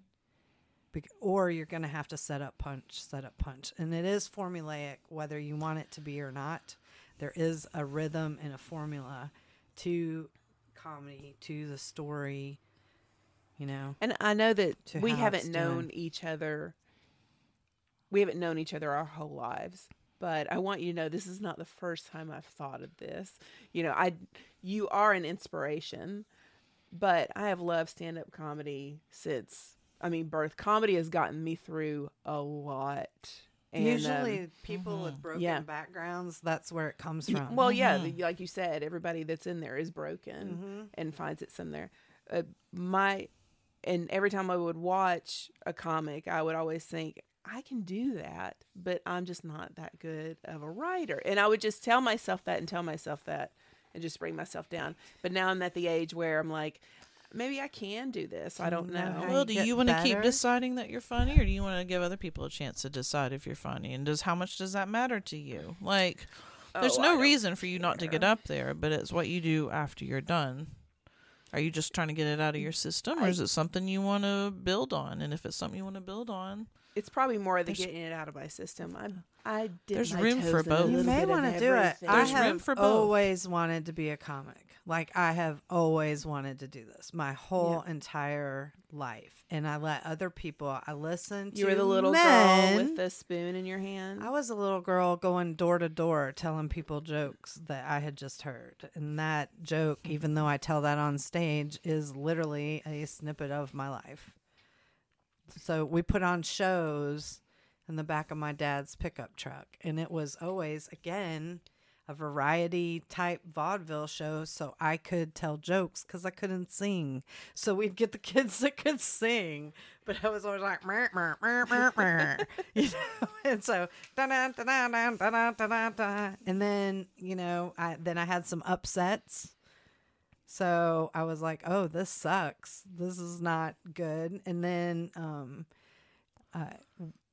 Speaker 2: Bec- or you're going to have to set up punch, set up punch. And it is formulaic, whether you want it to be or not. There is a rhythm and a formula to comedy, to the story, you know.
Speaker 1: And I know that we haven't known
Speaker 2: done.
Speaker 1: each other. We haven't known each other our whole lives. But I want you to know this is not the first time I've thought of this. You know, I you are an inspiration, but I have loved stand up comedy since I mean birth. Comedy has gotten me through a lot. And, um,
Speaker 2: Usually, people with broken
Speaker 1: yeah.
Speaker 2: backgrounds, that's where it comes from.
Speaker 1: Well, yeah, the- like you said, everybody that's in there is broken
Speaker 2: Mhm.
Speaker 1: and finds it somewhere. Uh, my and every time I would watch a comic, I would always think I can do that, but I'm just not that good of a writer. And I would just tell myself that and tell myself that and just bring myself down. But now I'm at the age where I'm like maybe I can do this. I don't
Speaker 2: know.
Speaker 3: Well, do you want to keep deciding that you're funny, or do you want to give other people a chance to decide if you're funny? And does how much does that matter to you? Like, there's
Speaker 1: Oh,
Speaker 3: no reason for you not to get up there, but it's what you do after you're done. Are you just trying to get it out of your system, or
Speaker 1: I-
Speaker 3: is it something you want to build on? And if it's something you want to build on,
Speaker 1: It's probably more the getting it out of my system. I I did.
Speaker 3: There's
Speaker 1: my
Speaker 3: room for
Speaker 1: toes in
Speaker 3: both.
Speaker 2: You may want to do it.
Speaker 1: everything.
Speaker 2: I
Speaker 3: There's
Speaker 2: have
Speaker 3: room for both.
Speaker 2: always wanted to be a comic. Like I have always wanted to do this my whole entire life, and I let other people. I listened to
Speaker 1: You were the little
Speaker 2: men.
Speaker 1: girl with the spoon in your hand.
Speaker 2: I was a little girl going door to door telling people jokes that I had just heard. And that joke, hmm. even though I tell that on stage, is literally a snippet of my life. So we put on shows in the back of my dad's pickup truck. And it was always, again, a variety type vaudeville show so I could tell jokes because I couldn't sing. So we'd get the kids that could sing, but I was always like, "Mer, mer, mer, mer, mer," you know. And so, da-da, da-da, da, da, da, da, da. and then you know, I then I had some upsets. So I was like, "Oh, this sucks. This is not good." And then, um, uh,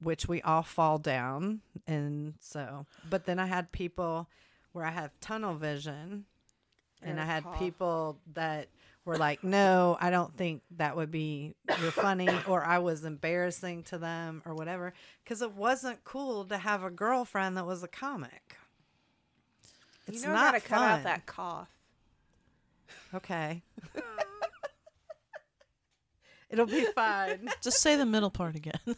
Speaker 2: which we all fall down, and so, but then I had people where I have tunnel vision, and I had people that were like, "No, I don't think that would be you're funny," or I was embarrassing to them, or whatever, because it wasn't cool to have a girlfriend that was a comic. It's
Speaker 1: you know
Speaker 2: not
Speaker 1: how to cut out that cough.
Speaker 2: Okay. It'll be fine.
Speaker 3: just say the middle part again.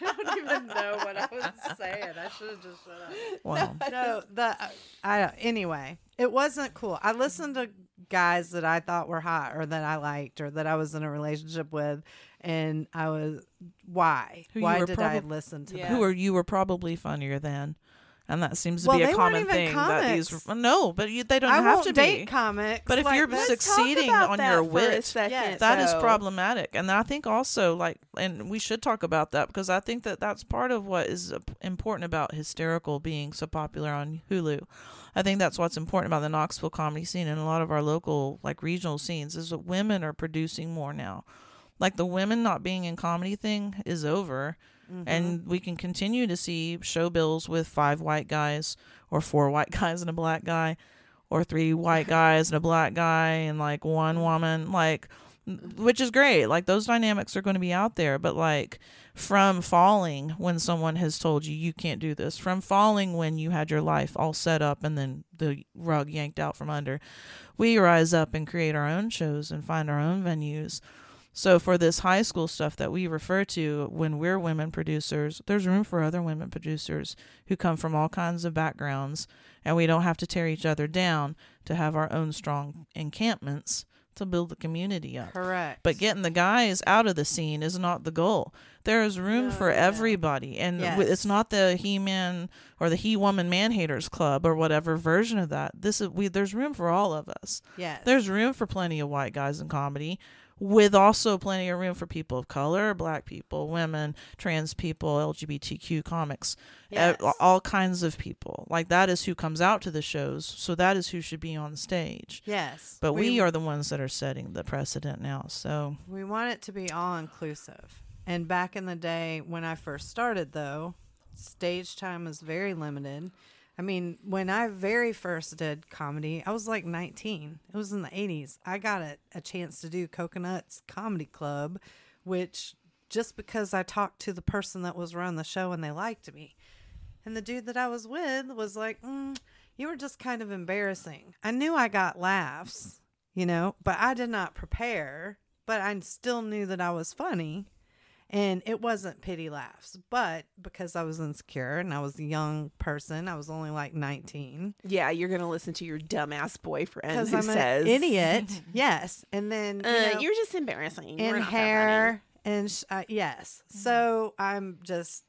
Speaker 2: I don't even know what I was saying. I should have just shut up.
Speaker 3: wow.
Speaker 2: No, the uh, I anyway, it wasn't cool. I listened to guys that I thought were hot or that I liked or that I was in a relationship with, and I was why?
Speaker 3: Who
Speaker 2: why
Speaker 3: were
Speaker 2: did I listen to
Speaker 1: Yeah.
Speaker 2: them?
Speaker 3: Who are you were probably funnier than, and that seems to
Speaker 2: Well,
Speaker 3: be a common thing that these. No, but you, they don't
Speaker 2: I
Speaker 3: have
Speaker 2: won't
Speaker 3: to
Speaker 2: date
Speaker 3: be.
Speaker 2: comics.
Speaker 3: But if
Speaker 2: like
Speaker 3: you're
Speaker 2: this.
Speaker 1: Let's talk
Speaker 3: succeeding on your wit,
Speaker 1: second,
Speaker 2: Yes.
Speaker 3: That is
Speaker 1: though.
Speaker 3: problematic, and I think also like, and we should talk about that because I think that that's part of what is important about hysterical being so popular on Hulu. I think that's what's important about the Knoxville comedy scene and a lot of our local like regional scenes is that women are producing more now. Like the women not being in comedy thing is over,
Speaker 2: Mm-hmm.
Speaker 3: and we can continue to see show bills with five white guys or four white guys and a black guy or three white guys and a black guy and like one woman like which is great. Like those dynamics are going to be out there. But like from falling when someone has told you you can't do this from falling when you had your life all set up and then the rug yanked out from under we rise up and create our own shows and find our own venues so for this high school stuff that we refer to when we're women producers, there's room for other women producers who come from all kinds of backgrounds and we don't have to tear each other down to have our own strong encampments to build the community up.
Speaker 2: correct.
Speaker 3: But getting the guys out of the scene is not the goal. There is room
Speaker 2: No,
Speaker 3: for everybody, and
Speaker 2: Yes.
Speaker 3: it's not the He-Man or the He-Woman Man Haters Club or whatever version of that. This is we. There's room for all of us.
Speaker 2: yes,
Speaker 3: There's room for plenty of white guys in comedy, with also plenty of room for people of color, black people, women, trans people, LGBTQ comics,
Speaker 2: yes.
Speaker 3: all kinds of people. Like that is who comes out to the shows, so that is who should be on stage.
Speaker 2: yes.
Speaker 3: But we, are the ones that are setting the precedent now. So
Speaker 2: We want it to be all inclusive. And back in the day when I first started, though, stage time was very limited. I mean, when I very first did comedy, I was like 19. It was in the 80s. I got a, a chance to do Coconuts Comedy Club, which just because I talked to the person that was running the show and they liked me. And the dude that I was with was like, mm, You were just kind of embarrassing. I knew I got laughs, you know, but I did not prepare, but I still knew that I was funny. And it wasn't pity laughs, but because I was insecure and I was a young person, I was only like 19
Speaker 1: Yeah, you're gonna listen to your dumbass boyfriend
Speaker 2: because
Speaker 1: who
Speaker 2: I'm
Speaker 1: says,
Speaker 2: an idiot. yes. And then, you
Speaker 1: Uh,
Speaker 2: know,
Speaker 1: you're just embarrassing. We're
Speaker 2: and
Speaker 1: not that funny."
Speaker 2: hair and sh- uh, yes so i'm just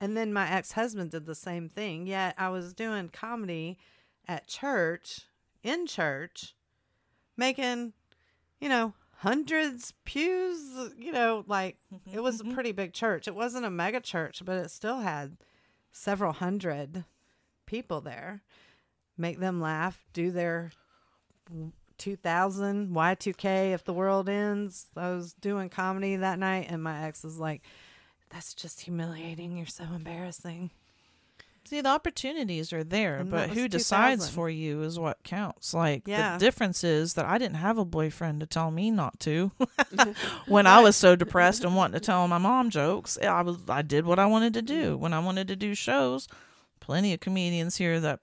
Speaker 2: and then my ex-husband did the same thing yet i was doing comedy at church in church making you know hundreds pews you know like mm-hmm, it was a mm-hmm. pretty big church it wasn't a mega church but it still had several hundred people there make them laugh do their 2000 Y2K if the world ends. I was doing comedy that night and my ex was like that's just humiliating. You're so embarrassing.
Speaker 3: See, the opportunities are there,
Speaker 2: And
Speaker 3: but who decides for you is what counts. Like
Speaker 2: Yeah.
Speaker 3: the difference is that I didn't have a boyfriend to tell me not to. when I was so depressed and wanting to tell my mom jokes, I was I did what I wanted to do. When I wanted to do shows, plenty of comedians here that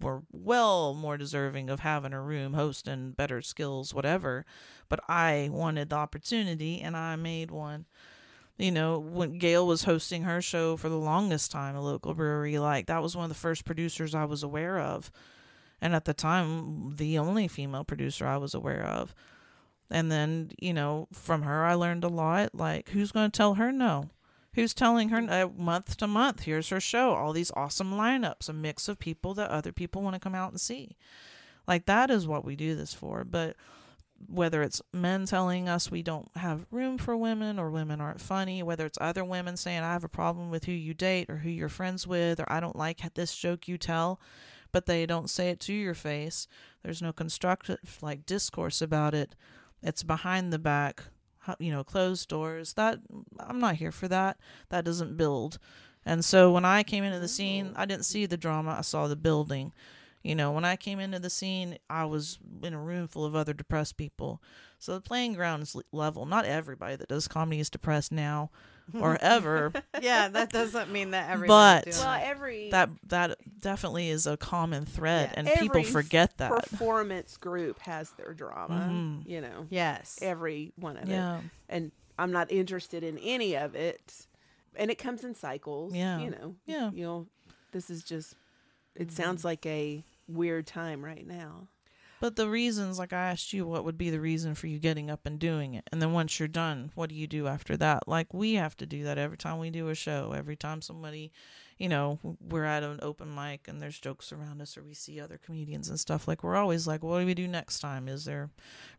Speaker 3: were well more deserving of having a room, hosting, better skills, whatever. But I wanted the opportunity and I made one you know, when Gail was hosting her show for the longest time, a local brewery, like that was one of the first producers I was aware of. And at the time, the only female producer I was aware of. And then, you know, from her, I learned a lot. Like, who's going to tell her no? Who's telling her uh, month to month, here's her show, all these awesome lineups, a mix of people that other people want to come out and see. Like, that is what we do this for. But whether it's men telling us we don't have room for women or women aren't funny, whether it's other women saying, I have a problem with who you date or who you're friends with, or I don't like this joke you tell, but they don't say it to your face. There's no constructive like discourse about it. It's behind the back, you know, closed doors. That I'm not here for that. That doesn't build. And so when I came into the scene, I didn't see the drama, I saw the building. You know, when I came into the scene, I was in a room full of other depressed people. So the playing ground is level. Not everybody that does comedy is depressed now or ever.
Speaker 2: Yeah, that doesn't mean that
Speaker 3: But-
Speaker 2: everybody's doing
Speaker 1: Well, every
Speaker 3: that that definitely is a common thread,
Speaker 2: Yeah.
Speaker 3: and people forget that.
Speaker 1: performance group has their drama.
Speaker 3: Mhm.
Speaker 1: You know,
Speaker 2: Yes.
Speaker 1: every one of it. And I'm not interested in any of it. And it comes in cycles.
Speaker 3: Yeah.
Speaker 1: You know.
Speaker 3: Yeah.
Speaker 1: You know, this is just. It sounds like a weird time right now.
Speaker 3: but the reasons, like I asked you, what would be the reason for you getting up and doing it, and then once you're done, what do you do after that? Like we have to do that every time we do a show, every time somebody, you know, we're at an open mic and there's jokes around us, or we see other comedians and stuff. Like we're always like, what do we do next time? Is there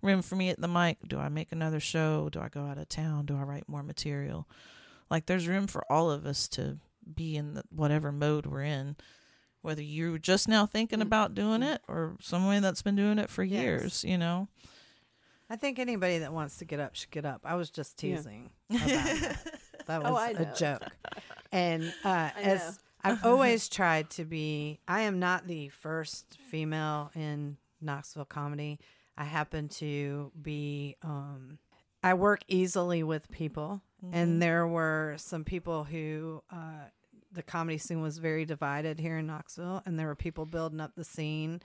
Speaker 3: room for me at the mic? Do I make another show? Do I go out of town? Do I write more material? Like there's room for all of us to be in the, whatever mode we're in. Whether you're just now thinking about doing it or someone that's been doing it for
Speaker 2: Yes.
Speaker 3: years, you know?
Speaker 2: I think anybody that wants to get up should get up. I was just
Speaker 1: Yeah.
Speaker 2: teasing. About that. that was
Speaker 1: Oh, I
Speaker 2: a
Speaker 1: know.
Speaker 2: joke. And uh,
Speaker 1: I
Speaker 2: as
Speaker 1: know.
Speaker 2: I've always tried to be, I am not the first female in Knoxville comedy. I happen to be, um, I work easily with people. And there were some people who, uh, the comedy scene was very divided here in Knoxville, and there were people building up the scene.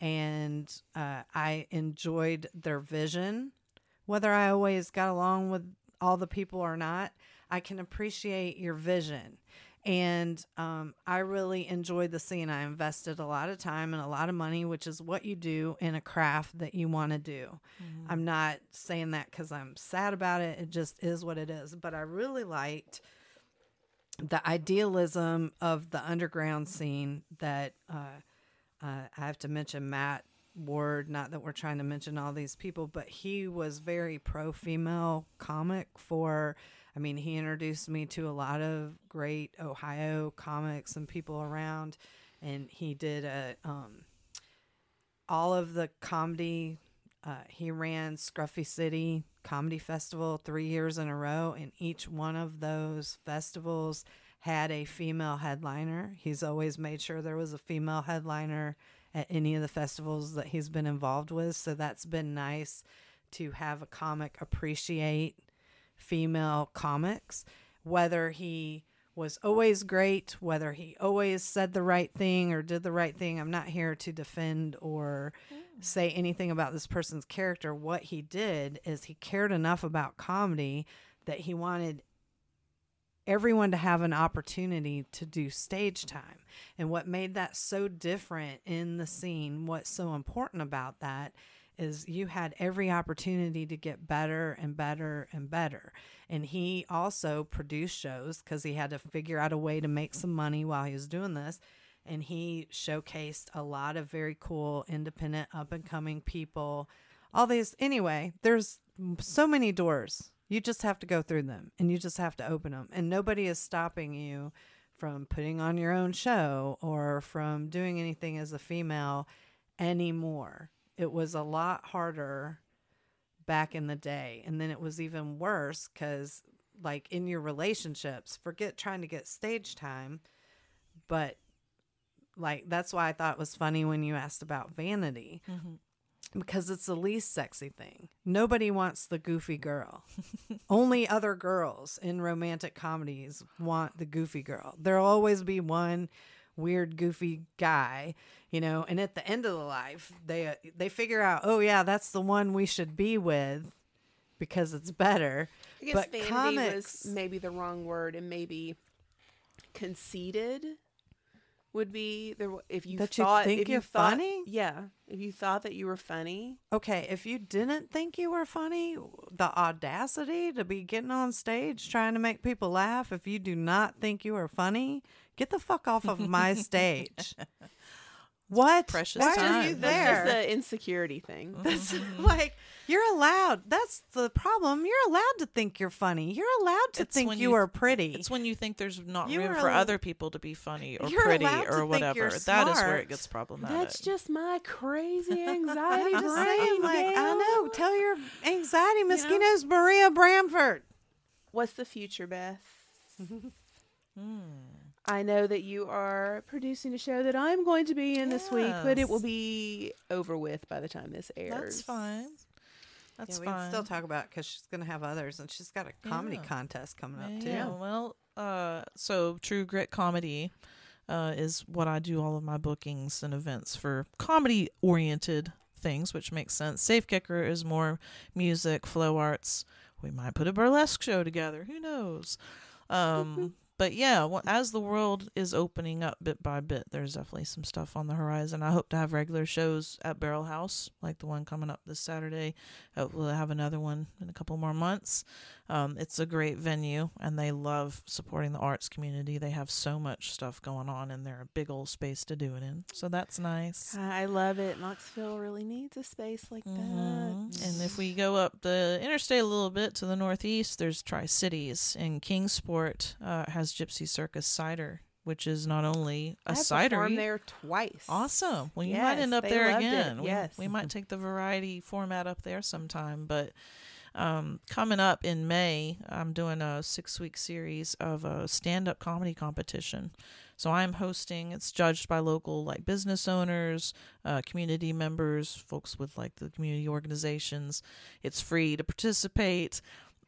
Speaker 2: And uh, I enjoyed their vision. Whether I always got along with all the people or not, I can appreciate your vision. And um, I really enjoyed the scene. I invested a lot of time and a lot of money, which is what you do in a craft that you want to do. I'm not saying that because I'm sad about it. It just is what it is. But I really liked the idealism of the underground scene that uh, uh, I have to mention Matt Ward. Not that we're trying to mention all these people, but he was very pro female comic for. I mean, he introduced me to a lot of great Ohio comics and people around, and he did a um, all of the comedy. Uh, he ran Scruffy City Comedy Festival three years in a row, and each one of those festivals had a female headliner. He's always made sure there was a female headliner at any of the festivals that he's been involved with. So that's been nice to have a comic appreciate female comics, whether he was always great, whether he always said the right thing or did the right thing. I'm not here to defend or mm-hmm. Say anything about this person's character. What he did is he cared enough about comedy that he wanted everyone to have an opportunity to do stage time. And what made that so different in the scene, what's so important about that is you had every opportunity to get better and better and better. And he also produced shows because he had to figure out a way to make some money while he was doing this. And he showcased a lot of very cool, independent, up and coming people. All these, anyway, there's so many doors. You just have to go through them and you just have to open them. And nobody is stopping you from putting on your own show or from doing anything as a female anymore. it was a lot harder back in the day. And then it was even worse because, like, in your relationships, forget trying to get stage time, but like, that's why I thought it was funny when you asked about vanity because it's the least sexy thing. Nobody wants the goofy girl. Only other girls in romantic comedies want the goofy girl. There'll always be one weird goofy guy, you know, and at the end of the life, they uh, they figure out, "Oh yeah, that's the one we should be with because it's better."
Speaker 1: I guess
Speaker 2: But
Speaker 1: vanity
Speaker 2: comics-
Speaker 1: was maybe the wrong word, and maybe conceited would be the if you
Speaker 2: That you
Speaker 1: thought
Speaker 2: think
Speaker 1: if you
Speaker 2: you're
Speaker 1: thought-
Speaker 2: funny?
Speaker 1: Yeah, if you thought that you were funny,
Speaker 2: Okay, if you didn't think you were funny, the audacity to be getting on stage trying to make people laugh, if you do not think you are funny, get the fuck off of my stage. What?
Speaker 3: Precious
Speaker 2: Why are
Speaker 3: time.
Speaker 2: you
Speaker 3: That's
Speaker 1: that's
Speaker 2: there?
Speaker 1: just an insecurity thing.
Speaker 2: That's like you're allowed. That's the problem. You're allowed to think you're funny. You're allowed to
Speaker 3: It's
Speaker 2: think you,
Speaker 3: you-
Speaker 2: are pretty.
Speaker 3: It's when you think there's not
Speaker 2: You
Speaker 3: room
Speaker 2: are
Speaker 3: for
Speaker 2: al-
Speaker 3: other people to be funny or
Speaker 2: You're
Speaker 3: pretty or whatever. That is where it gets problematic.
Speaker 1: That's just my crazy anxiety
Speaker 2: I'm
Speaker 1: brain.
Speaker 2: saying, like I know. Tell your anxiety
Speaker 1: know?
Speaker 2: mosquitoes, Maria Bamford.
Speaker 1: What's the future, Beth?
Speaker 3: Hmm.
Speaker 1: I know that you are producing a show that I'm going to be in this week, but it will be over with by the time this airs.
Speaker 3: That's fine. That's
Speaker 2: yeah, we
Speaker 3: fine.
Speaker 2: can still talk about because she's gonna have others, and she's got a comedy
Speaker 3: Yeah.
Speaker 2: contest coming up
Speaker 3: Yeah,
Speaker 2: too.
Speaker 3: well, uh, so True Grit Comedy uh, is what I do all of my bookings and events for comedy oriented things, which makes sense. Safe Kicker is more music, flow arts. We might put a burlesque show together. Who knows? Um, but yeah, well, as the world is opening up bit by bit, there's definitely some stuff on the horizon. I hope to have regular shows at Barrel House, like the one coming up this Saturday. Hopefully, I'll have another one in a couple more months. Um, it's a great venue, and they love supporting the arts community. They have so much stuff going on, and they're a big old space to do it in. So that's nice.
Speaker 1: I love it. Knoxville really needs a space like
Speaker 3: Mhm.
Speaker 1: that.
Speaker 3: And if we go up the interstate a little bit to the northeast, there's Tri Cities, and Kingsport uh, has Gypsy Circus Cider, which is not only a
Speaker 1: I
Speaker 3: cidery.
Speaker 1: performed there twice.
Speaker 3: Awesome. Well, you might end
Speaker 1: Yes,
Speaker 3: up there
Speaker 1: loved it.
Speaker 3: again. We-
Speaker 1: Yes.
Speaker 3: We, might take the variety format up there sometime. But um, coming up in May, I'm doing a six week series of a stand up comedy competition. So I'm hosting. It's judged by local like business owners, uh, community members, folks with like the community organizations. It's free to participate.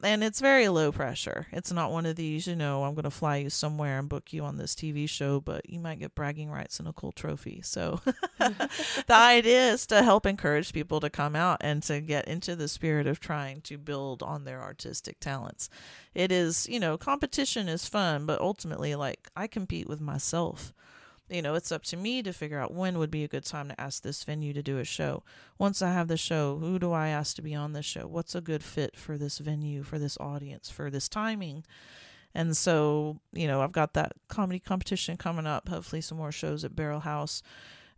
Speaker 3: And it's very low pressure. It's not one of these, you know, I'm going to fly you somewhere and book you on this TV show, but you might get bragging rights and a cool trophy. So the idea is to help encourage people to come out and to get into the spirit of trying to build on their artistic talents. It is, you know, competition is fun, but ultimately, like, I compete with myself. You know, it's up to me to figure out when would be a good time to ask this venue to do a show. Once I have the show, who do I ask to be on this show? What's a good fit for this venue, for this audience, for this timing? And so, you know, I've got that comedy competition coming up, hopefully some more shows at Barrel House.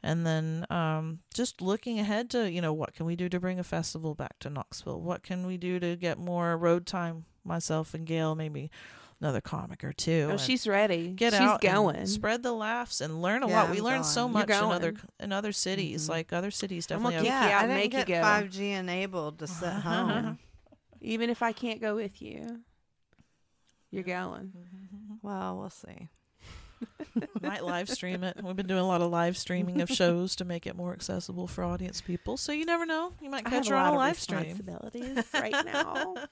Speaker 3: And then um, just looking ahead to, you know, what can we do to bring a festival back to Knoxville? What can we do to get more road time, myself and Gail, maybe another comic or two.
Speaker 1: Oh, she's ready.
Speaker 3: get
Speaker 1: she's
Speaker 3: out and
Speaker 1: going.
Speaker 3: spread the laughs and learn a
Speaker 2: Yeah,
Speaker 3: lot. We
Speaker 2: I'm
Speaker 3: learn so
Speaker 2: going.
Speaker 1: You're
Speaker 3: much in other in other cities.
Speaker 2: Mhm.
Speaker 3: Like other cities
Speaker 1: I'm
Speaker 3: definitely
Speaker 1: gonna
Speaker 3: have
Speaker 2: yeah,
Speaker 1: out
Speaker 2: I
Speaker 1: and
Speaker 2: didn't
Speaker 1: make
Speaker 2: get 5G enabled to sit home.
Speaker 1: Even if I can't go with you, you're going.
Speaker 2: well, we'll see.
Speaker 3: might live stream it. We've been doing a lot of live streaming of shows to make it more accessible for audience people. So you never know. You might catch
Speaker 1: have
Speaker 3: her on a live stream.
Speaker 1: responsibilities right now.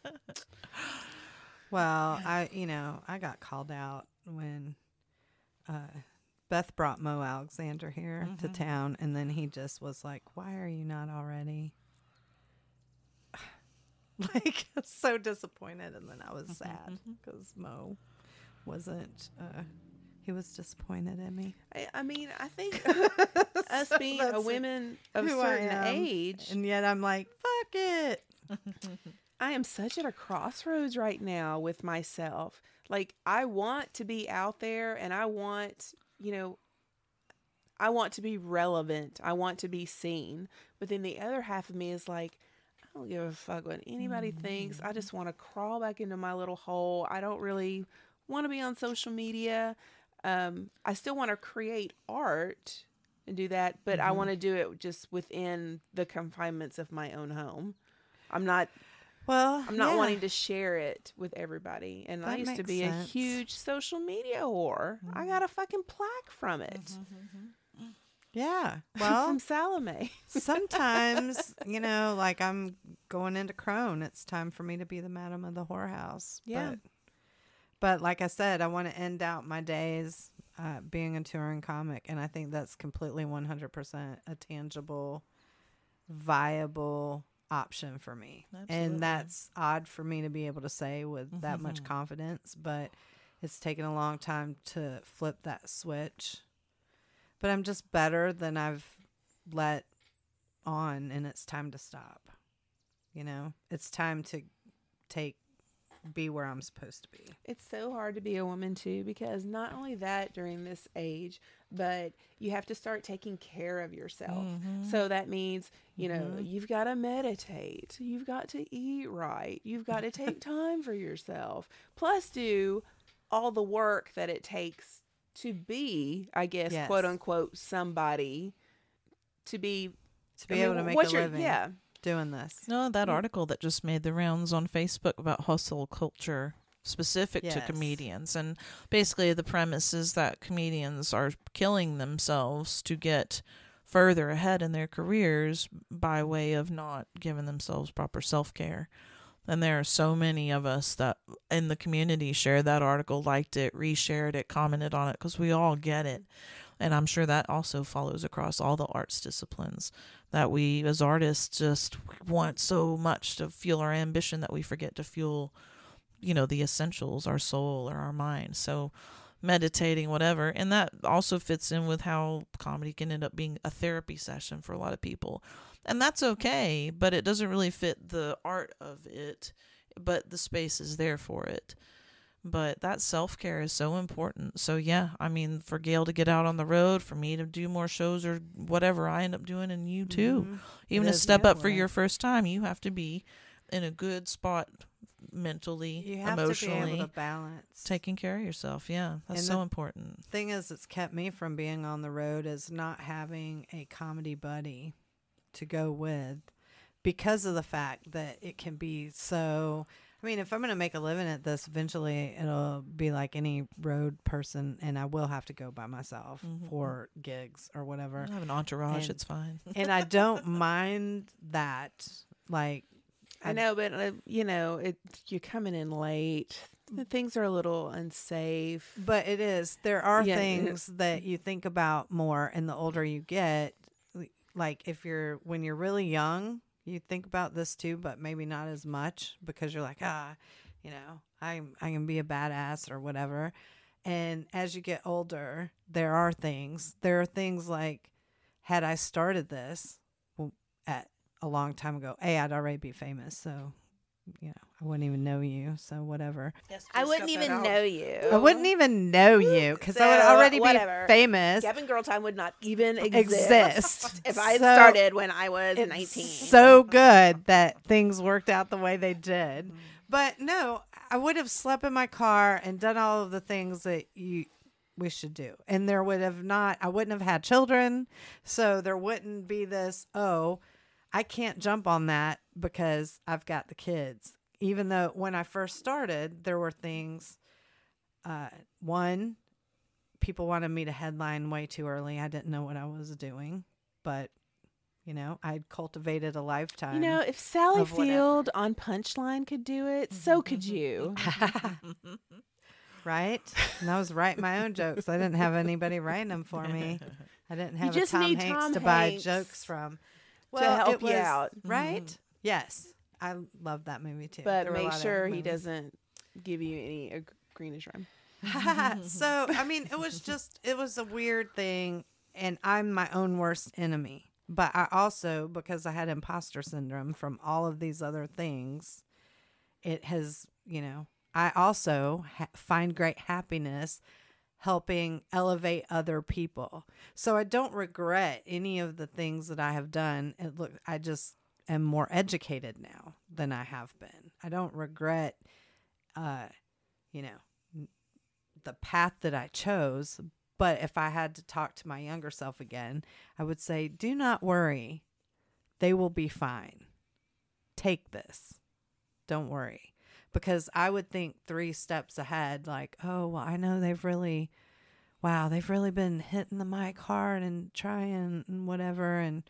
Speaker 2: Well, I you know I got called out when uh, Beth brought Mo Alexander here to
Speaker 3: Mhm.
Speaker 2: town, and then he just was like, "Why are you not already?" like so disappointed, and then I was sad because Mo wasn't. Uh, he was disappointed in me.
Speaker 1: I, I mean, I think us
Speaker 2: So
Speaker 1: being a women of certain age,
Speaker 2: and yet I'm like, "Fuck it."
Speaker 1: I am such at a crossroads right now with myself. Like I want to be out there and I want, you know, I want to be relevant. I want to be seen. But then the other half of me is like, I don't give a fuck what anybody thinks. I just want to crawl back into my little hole. I don't really want to be on social media. Um, I still want to create art, and do that, but I
Speaker 2: Mhm.
Speaker 1: want to do it just within the confinements of my own home. I'm not
Speaker 2: Well,
Speaker 1: I'm not
Speaker 2: yeah.
Speaker 1: wanting to share it with everybody. And I used to be
Speaker 2: sense.
Speaker 1: a huge social media whore. I got a mm-hmm. fucking plaque from it.
Speaker 2: Mm-hmm, mm-hmm, yeah. Well,
Speaker 1: from Salome.
Speaker 2: sometimes, you know, like I'm going into Crone, it's time for me to be the madam of the whorehouse.
Speaker 1: Yeah.
Speaker 2: But, but like I said, I want to end out my days uh, being a touring comic. And I think that's completely 100% a tangible, viable option for me.
Speaker 3: Absolutely.
Speaker 2: And that's odd for me to be able to say with that much
Speaker 3: Mhm.
Speaker 2: confidence. But it's taken a long time to flip that switch. But I'm just better than I've let on and it's time to stop. You know, it's time to take be where I'm supposed to be.
Speaker 1: It's so hard to be a woman too because not only that during this age, but you have to start taking care of yourself.
Speaker 3: Mm-hmm.
Speaker 1: So that means, you know,
Speaker 2: Mhm.
Speaker 1: you've got to meditate, you've got to eat right, you've got to take time for yourself, plus do all the work that it takes to be, I guess,
Speaker 2: Yes.
Speaker 1: quote unquote, somebody to be
Speaker 2: To be
Speaker 1: I mean,
Speaker 2: able to make a
Speaker 1: what's your-
Speaker 2: living
Speaker 1: Yeah,
Speaker 2: doing this.
Speaker 3: No, that
Speaker 1: Yeah.
Speaker 3: article that just made the rounds on Facebook about hustle culture specific to comedians. And basically, the premise is that comedians are killing themselves to get further ahead in their careers by mm-hmm. way of not giving themselves proper self care. And there are so many of us that in the community shared that article, liked it, reshared it, commented on it, because we all get it. And I'm sure that also follows across all the arts disciplines that we as artists just want so much to fuel our ambition that we forget to fuel, you know, the essentials, our soul or our mind. So meditating, whatever. And that also fits in with how comedy can end up being a therapy session for a lot of people. And that's okay, but it doesn't really fit the art of it, but the space is there for it. But that self care is so important. So yeah, I mean, for Gail to get out on the road, for me to do more shows or whatever I end up doing, and you too,
Speaker 2: Mhm.
Speaker 3: even to step up for your first time, you have to be in a good spot mentally,
Speaker 2: You have
Speaker 3: emotionally,
Speaker 2: to be able to balance.
Speaker 3: taking care of yourself. Yeah, that's
Speaker 2: And
Speaker 3: so
Speaker 2: the-
Speaker 3: important.
Speaker 2: thing is it's kept me from being on the road is not having a comedy buddy to go with because of the fact that it can be so I mean, if I'm going to make a living at this, eventually it'll be like any road person, and I will have to go by myself
Speaker 3: Mhm.
Speaker 2: for gigs or whatever.
Speaker 3: I have an entourage.
Speaker 2: And-
Speaker 3: it's fine.
Speaker 2: and I don't mind that. Like,
Speaker 1: I know, but uh, you know, it you're coming in late. Things are a little unsafe.
Speaker 2: But it is. There are
Speaker 1: Yeah,
Speaker 2: things that you think about more, and the older you get, like if you're when you're really young, you think about this too, but maybe not as much because you're like, ah, you know, I'm I can be a badass or whatever. And as you get older, there are things. There are things like, had I started this at a long time ago, a I'd already be famous, so you know I wouldn't even know you, so whatever.
Speaker 1: I wouldn't even know you.
Speaker 2: I wouldn't even know you because I would already
Speaker 1: whatever.
Speaker 2: be famous.
Speaker 1: Gab and Girl Time would not even exist,
Speaker 2: Exist.
Speaker 1: if I had
Speaker 2: So,
Speaker 1: started when I was
Speaker 2: It's
Speaker 1: 19.
Speaker 2: so good that things worked out the way they did. But no, I would have slept in my car and done all of the things that you we should do. And there would have not I wouldn't have had children, so there wouldn't be this, oh, I can't jump on that because I've got the kids. Even though when I first started, there were things uh one people wanted me to headline way too early. I didn't know what I was doing, but you know, I'd cultivated a lifetime.
Speaker 1: You know, if Sally. Field on Punchline could do it, so could you.
Speaker 2: right? And I was writing my own jokes. I didn't have anybody writing them for me. I didn't have
Speaker 1: just
Speaker 2: a Tom
Speaker 1: need
Speaker 2: Hanks
Speaker 1: Tom
Speaker 2: to buy jokes from.
Speaker 1: To help
Speaker 2: it
Speaker 1: you out.
Speaker 2: right? Yes, I love that movie too.
Speaker 1: But
Speaker 2: There
Speaker 1: make sure he doesn't give you any uh, greenish rum.
Speaker 2: so I mean, it was just it was a weird thing, and I'm my own worst enemy. But I also, because I had imposter syndrome from all of these other things, it has you know I also ha- find great happiness helping elevate other people. So I don't regret any of the things that I have done. It look I just am more educated now than I have been. I don't regret uh you know the path that I chose, But if I had to talk to my younger self again, I would say, do not worry. They will be fine. Take this. Don't worry. Because I would think three steps ahead, like, oh, well, I know they've really, wow, they've really been hitting the mic hard and trying and whatever. And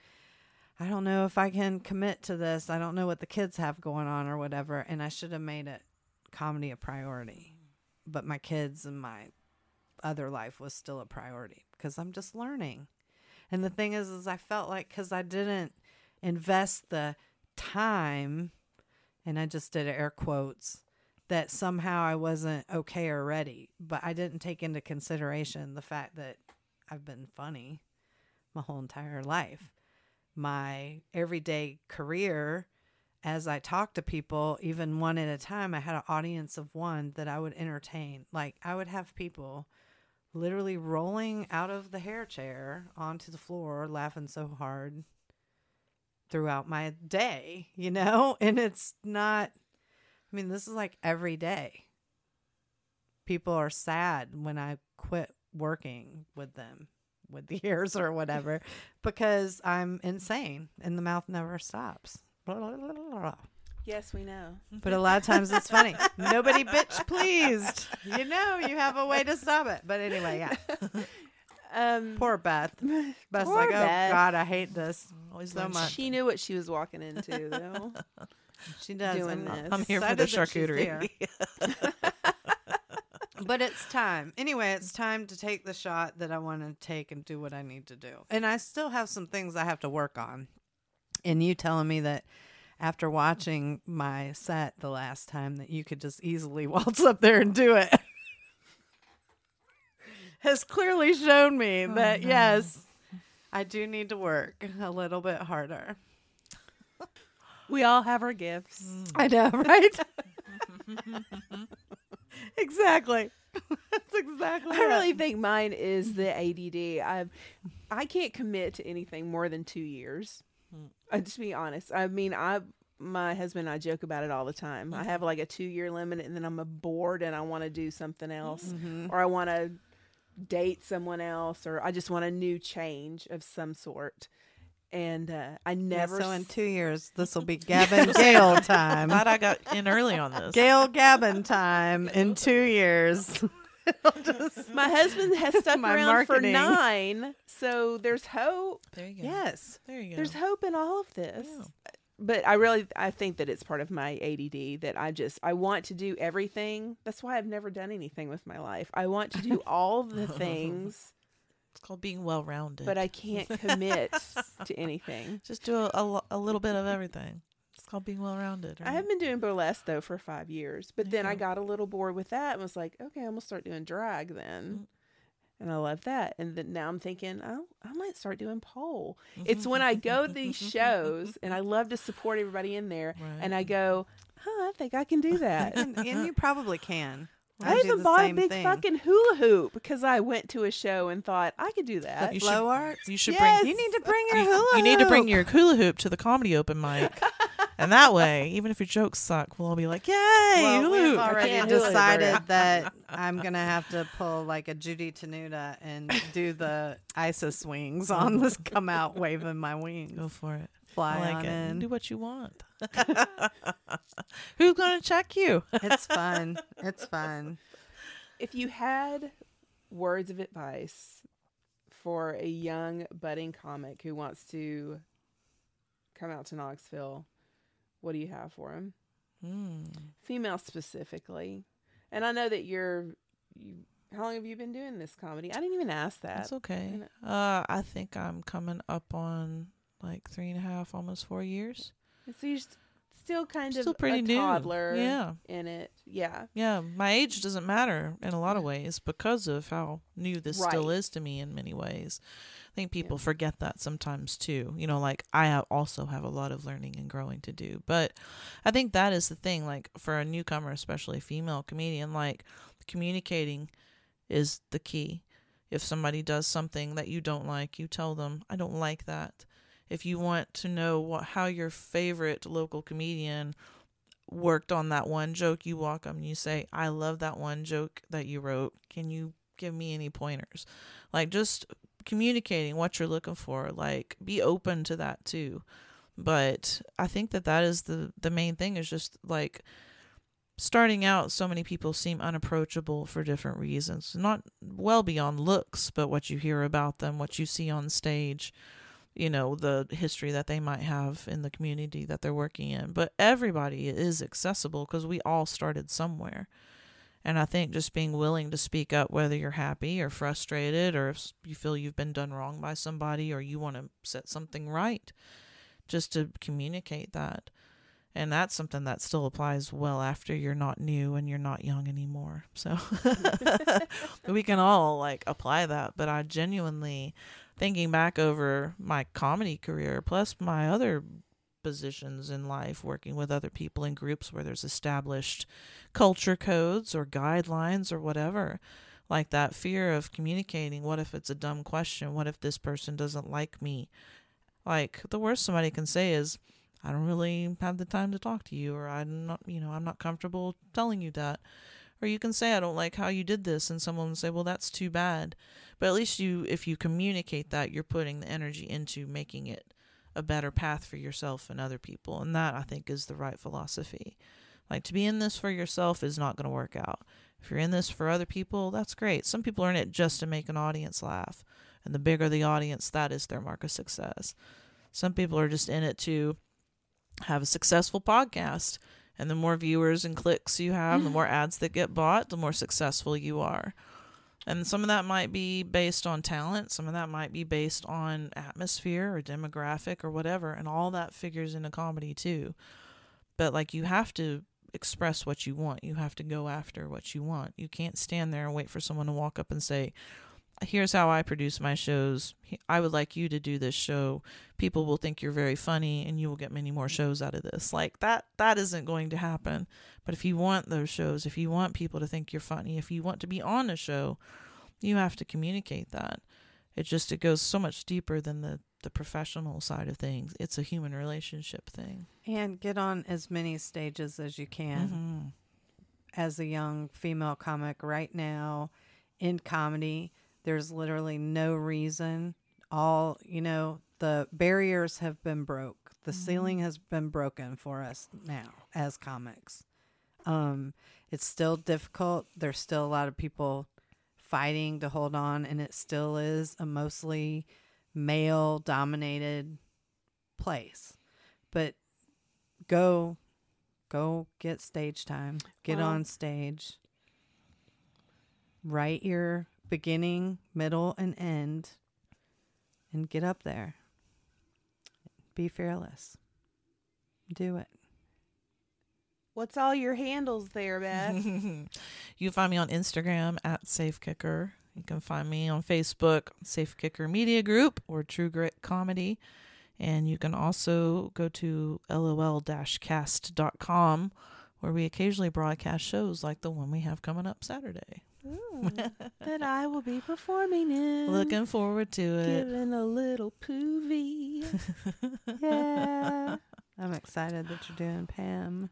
Speaker 2: I don't know if I can commit to this. I don't know what the kids have going on or whatever. And I should have made it comedy a priority. But my kids and my other life was still a priority because I'm just learning. And the thing is, is I felt like because I didn't invest the time, and I just did air quotes, that somehow I wasn't okay or ready. But I didn't take into consideration the fact that I've been funny my whole entire life. My everyday career, as I talk to people, even one at a time, I had an audience of one that I would entertain. Like I would have people literally rolling out of the hair chair onto the floor laughing so hard throughout my day, you know? And it's not, I mean, this is like every day. People are sad when I quit working with them, with the ears or whatever, because I'm insane and the mouth never stops.
Speaker 1: Yes, we know.
Speaker 2: But a lot of times it's funny. Nobody bitch pleased. You know, you have a way to stop it. But anyway, yeah.
Speaker 1: Um,
Speaker 2: Poor Beth. Beth's
Speaker 1: Poor
Speaker 2: like, oh
Speaker 1: Beth.
Speaker 2: God, I hate this
Speaker 3: Always
Speaker 2: so much.
Speaker 1: she knew what she was walking into, though.
Speaker 2: She does.
Speaker 1: doing
Speaker 2: and
Speaker 1: this.
Speaker 3: I'm here for the
Speaker 2: excited that she's
Speaker 3: charcuterie.
Speaker 2: But it's time. Anyway, it's time to take the shot that I want to take and do what I need to do. And I still have some things I have to work on. And you telling me that after watching my set the last time that you could just easily waltz up there and do it has clearly shown me
Speaker 3: Oh,
Speaker 2: that
Speaker 3: no.
Speaker 2: yes, I do need to work a little bit harder.
Speaker 1: we all have our gifts. Mm.
Speaker 2: I know, right? exactly. That's exactly.
Speaker 1: I really think mine is the ADD. I I can't commit to anything more than two years. I just be honest. I mean, I my husband and I joke about it all the time. I mm. have like a two year limit, and then I'm bored and I want to do something else,
Speaker 2: Mm-hmm.
Speaker 1: or I want to date someone else, or I just want a new change of some sort. And uh, I
Speaker 2: Yeah,
Speaker 1: never.
Speaker 2: so in two years, this will be Gab and Gale time.
Speaker 3: Glad I got in early on this.
Speaker 2: Gail Gavin time in two years.
Speaker 1: my husband has stuck
Speaker 2: My
Speaker 1: around for nine, so there's hope.
Speaker 3: There you go.
Speaker 2: yes.
Speaker 3: There you go.
Speaker 1: There's hope in all of this.
Speaker 3: Yeah.
Speaker 1: But I really I think that it's part of my ADD that I just I want to do everything. That's why I've never done anything with my life. I want to do all the things,
Speaker 3: It's called being well rounded.
Speaker 1: but I can't commit to anything.
Speaker 3: just do a, a, a little bit of everything. It's called being well rounded.
Speaker 1: I have been doing burlesque though for five years, but
Speaker 3: There
Speaker 1: then I got a little bored with that and was like, okay, I'm gonna start doing drag then. Mm. And I love that. And then now I'm thinking, oh, I might start doing pole. It's when I go to these shows and I love to support everybody in there,
Speaker 3: Right.
Speaker 1: and I go, huh, I think I can do that.
Speaker 2: And, and you probably can.
Speaker 1: I
Speaker 2: do
Speaker 1: even bought a big
Speaker 2: thing.
Speaker 1: fucking hula hoop because I went to a show and thought I could do that.
Speaker 2: the
Speaker 3: You
Speaker 2: flow
Speaker 3: should-
Speaker 2: arts.
Speaker 3: You should
Speaker 1: Yes.
Speaker 3: bring.
Speaker 2: You need to bring your
Speaker 3: You,
Speaker 2: hula.
Speaker 3: you need to bring
Speaker 2: hoop.
Speaker 3: your hula hoop to the comedy open mic, and that way, even if your jokes suck, we'll all be like, "Yay,
Speaker 2: Well, we've already
Speaker 1: can't hula hoop
Speaker 2: decided that I'm gonna have to pull like a Judy Tenuta and do the ISIS wings on this. Come out waving my wings,
Speaker 3: Go for it.
Speaker 2: fly
Speaker 3: I like
Speaker 2: on
Speaker 3: it.
Speaker 2: in.
Speaker 3: Do what you want. Who's gonna check you?
Speaker 2: It's fun. It's fun.
Speaker 1: If you had words of advice for a young budding comic who wants to come out to Knoxville, what do you have for him?
Speaker 3: Hmm.
Speaker 1: Female specifically. And I know that you're you how long have you been doing this comedy? I didn't even ask that.
Speaker 3: That's okay. Uh, I think I'm coming up on like three and a half, almost four years.
Speaker 1: So you're still kind
Speaker 3: Still
Speaker 1: of
Speaker 3: pretty
Speaker 1: a
Speaker 3: new.
Speaker 1: toddler
Speaker 3: Yeah.
Speaker 1: in it. Yeah.
Speaker 3: Yeah, my age doesn't matter in a lot of ways because of how new this still is to me in many ways. I think people forget that sometimes too. You know, like I also have a lot of learning and growing to do. But I think that is the thing like for a newcomer, especially a female comedian, like communicating is the key. If somebody does something that you don't like, you tell them, "I don't like that." If you want to know what how your favorite local comedian worked on that one joke, you walk up and you say, I love that one joke that you wrote. Can you give me any pointers. Like just communicating what you're looking for. Like be open to that too. But I think that that is the the main thing is just like starting out so many people seem unapproachable for different reasons not well beyond looks but what you hear about them what you see on stage you know the history that they might have in the community that they're working in but everybody is accessible because we all started somewhere and i think just being willing to speak up whether you're happy or frustrated or if you feel you've been done wrong by somebody or you want to set something right just to communicate that. And that's something that still applies well after you're not new and you're not young anymore. So we can all like apply that. But i genuinely thinking back over my comedy career plus my other positions in life working with other people in groups where there's established culture codes or guidelines or whatever like that fear of communicating what if it's a dumb question what if this person doesn't like me like the worst somebody can say is I don't really have the time to talk to you, or I'm not, you know, I'm not comfortable telling you that. Or you can say, I don't like how you did this, and someone will say, well, that's too bad. But at least you, if you communicate that, you're putting the energy into making it a better path for yourself and other people. And that, I think, is the right philosophy. Like to be in this for yourself is not going to work out. If you're in this for other people, that's great. Some people are in it just to make an audience laugh. And the bigger the audience, that is their mark of success. Some people are just in it to have a successful podcast. And the more viewers and clicks you have, the more ads that get bought, the more successful you are. And some of that might be based on talent, some of that might be based on atmosphere or demographic or whatever. And all that figures into comedy too. But like you have to express what you want, you have to go after what you want. You can't stand there and wait for someone to walk up and say, here's how I produce my shows. I would like you to do this show. People will think you're very funny and you will get many more shows out of this. Like that that isn't going to happen. But if you want those shows, if you want people to think you're funny, if you want to be on a show, you have to communicate that. It just it goes so much deeper than the the professional side of things. It's a human relationship thing.
Speaker 2: And get on as many stages as you can.
Speaker 3: Mm-hmm.
Speaker 2: As a young female comic right now in comedy, there's literally no reason. All, you know, the barriers have been broke. The
Speaker 3: Mm-hmm.
Speaker 2: ceiling has been broken for us now as comics. Um, it's still difficult. There's still a lot of people fighting to hold on, and it still is a mostly male dominated place. But go go get stage time. Get
Speaker 1: Well-
Speaker 2: on stage. Write your beginning, middle, and end and get up there. Be fearless. Do it.
Speaker 1: What's all your handles there, Beth?
Speaker 3: you can find me on Instagram at SafeKicker. You can find me on Facebook, Safe Kicker Media Group or True Grit Comedy. And you can also go to lol-cast.com where we occasionally broadcast shows like the one we have coming up Saturday.
Speaker 1: Ooh, that I will be performing in.
Speaker 3: Looking forward to it.
Speaker 1: Giving a little poovy.
Speaker 2: Yeah. I'm excited that you're doing Pam.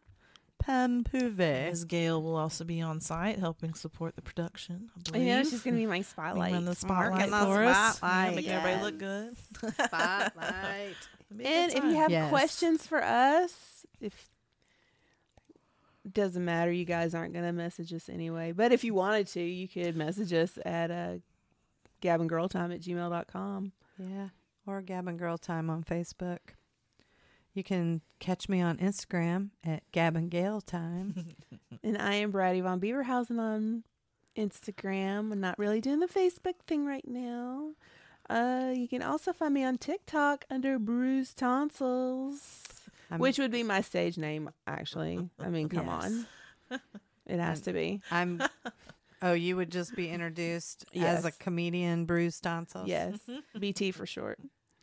Speaker 2: Pam Pouvet.
Speaker 3: Ms. Gail will also be on site helping support the production. I
Speaker 1: I know
Speaker 3: believe.
Speaker 1: she's gonna be my spotlight.
Speaker 3: on the spotlight
Speaker 2: Working the
Speaker 3: for us. Yeah,
Speaker 2: spotlight,
Speaker 3: make everybody look good.
Speaker 2: Spotlight.
Speaker 3: It'll be a good
Speaker 1: And if you have
Speaker 2: Yes.
Speaker 1: questions for us, if doesn't matter, you guys aren't gonna message us anyway. But if you wanted to, you could message us at uh, gabandgirltime at gmail.com.
Speaker 2: Yeah. Or Gab and Girl Time on Facebook. You can catch me on Instagram at Gab and Gale Time.
Speaker 1: And I am Braddy Von Beaverhausen on Instagram. I'm not really doing the Facebook thing right now. Uh, you can also find me on TikTok under Bruce Tonsils,
Speaker 2: I'm,
Speaker 1: which would be my stage name, actually. I mean, come
Speaker 2: Yes.
Speaker 1: on. It has
Speaker 2: I'm-
Speaker 1: to be.
Speaker 2: I'm. Oh, you would just be introduced as a comedian, Bruce Tonsils.
Speaker 1: Yes. BT for short.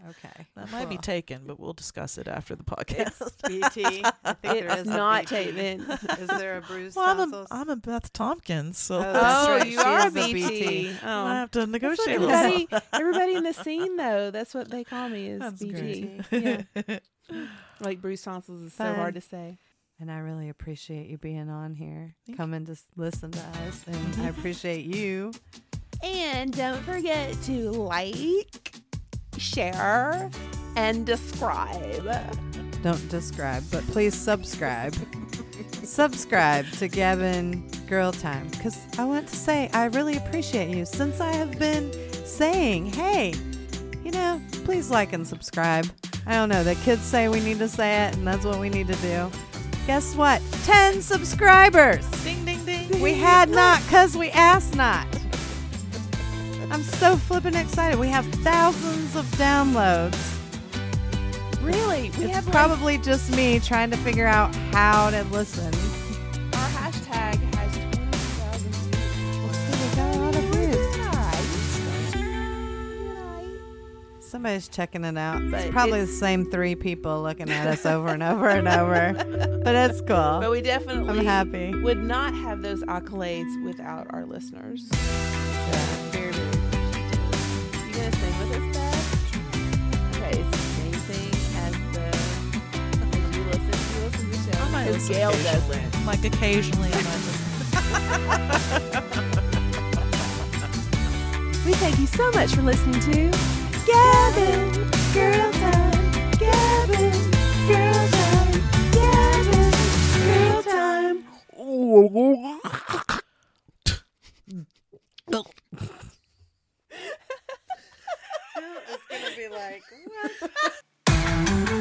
Speaker 2: Okay.
Speaker 3: That might be taken, but we'll discuss it after the podcast.
Speaker 2: It's BT. I think there
Speaker 1: It's
Speaker 2: is
Speaker 1: not
Speaker 2: BT.
Speaker 1: taken.
Speaker 2: Is there a Bruce
Speaker 3: well, I'm a,
Speaker 2: Tonsils?
Speaker 3: I'm a Beth Tompkins, so
Speaker 2: Oh,
Speaker 3: I
Speaker 2: that's
Speaker 1: oh,
Speaker 2: right.
Speaker 1: you
Speaker 2: She
Speaker 1: are a BT.
Speaker 2: BT.
Speaker 1: Oh.
Speaker 3: have to negotiate a little.
Speaker 1: everybody, everybody in the scene, though, that's what they call me is
Speaker 3: That's
Speaker 1: BT.
Speaker 2: great.
Speaker 1: Yeah. Like Bruce Tonsils is so hard to say.
Speaker 2: And I really appreciate you being on here,
Speaker 3: Thank you.
Speaker 2: coming to listen to us. And I appreciate you
Speaker 1: And don't forget to like, share, and describe.
Speaker 2: Don't describe, but please subscribe. subscribe to Gab and Girl Time because I want to say I really appreciate you since I have been saying, hey, you know, please like and subscribe. I don't know. The kids say we need to say it, and that's what we need to do. Guess what? 10 subscribers.
Speaker 3: Ding ding ding.
Speaker 2: We had not because we asked not. I'm so flippin' excited. We have thousands of downloads.
Speaker 1: Really? We
Speaker 2: It's
Speaker 1: have like,
Speaker 2: probably just me trying to figure out how to listen.
Speaker 1: our hashtag has 20,000 views.
Speaker 2: Got a lot of views. Somebody's checking it out.
Speaker 1: But
Speaker 2: it's probably
Speaker 1: it's-
Speaker 2: the same three people looking at us over and over and over. But it's cool.
Speaker 1: But we definitely
Speaker 2: I'm happy.
Speaker 1: would not have those accolades without our listeners.
Speaker 2: Yeah.
Speaker 1: Very, very appreciative. You gonna sing with us, Beth? Okay, it's the same thing as the as you listen, you listen to the show.
Speaker 3: I might
Speaker 1: because Gail does
Speaker 3: occasionally.
Speaker 1: it.
Speaker 3: Like occasionally, I might listen.
Speaker 1: We thank you so much for listening to Gab and Girl Time. Gab and Girl Time. Gab and Girl Time.
Speaker 2: It's gonna be like, what?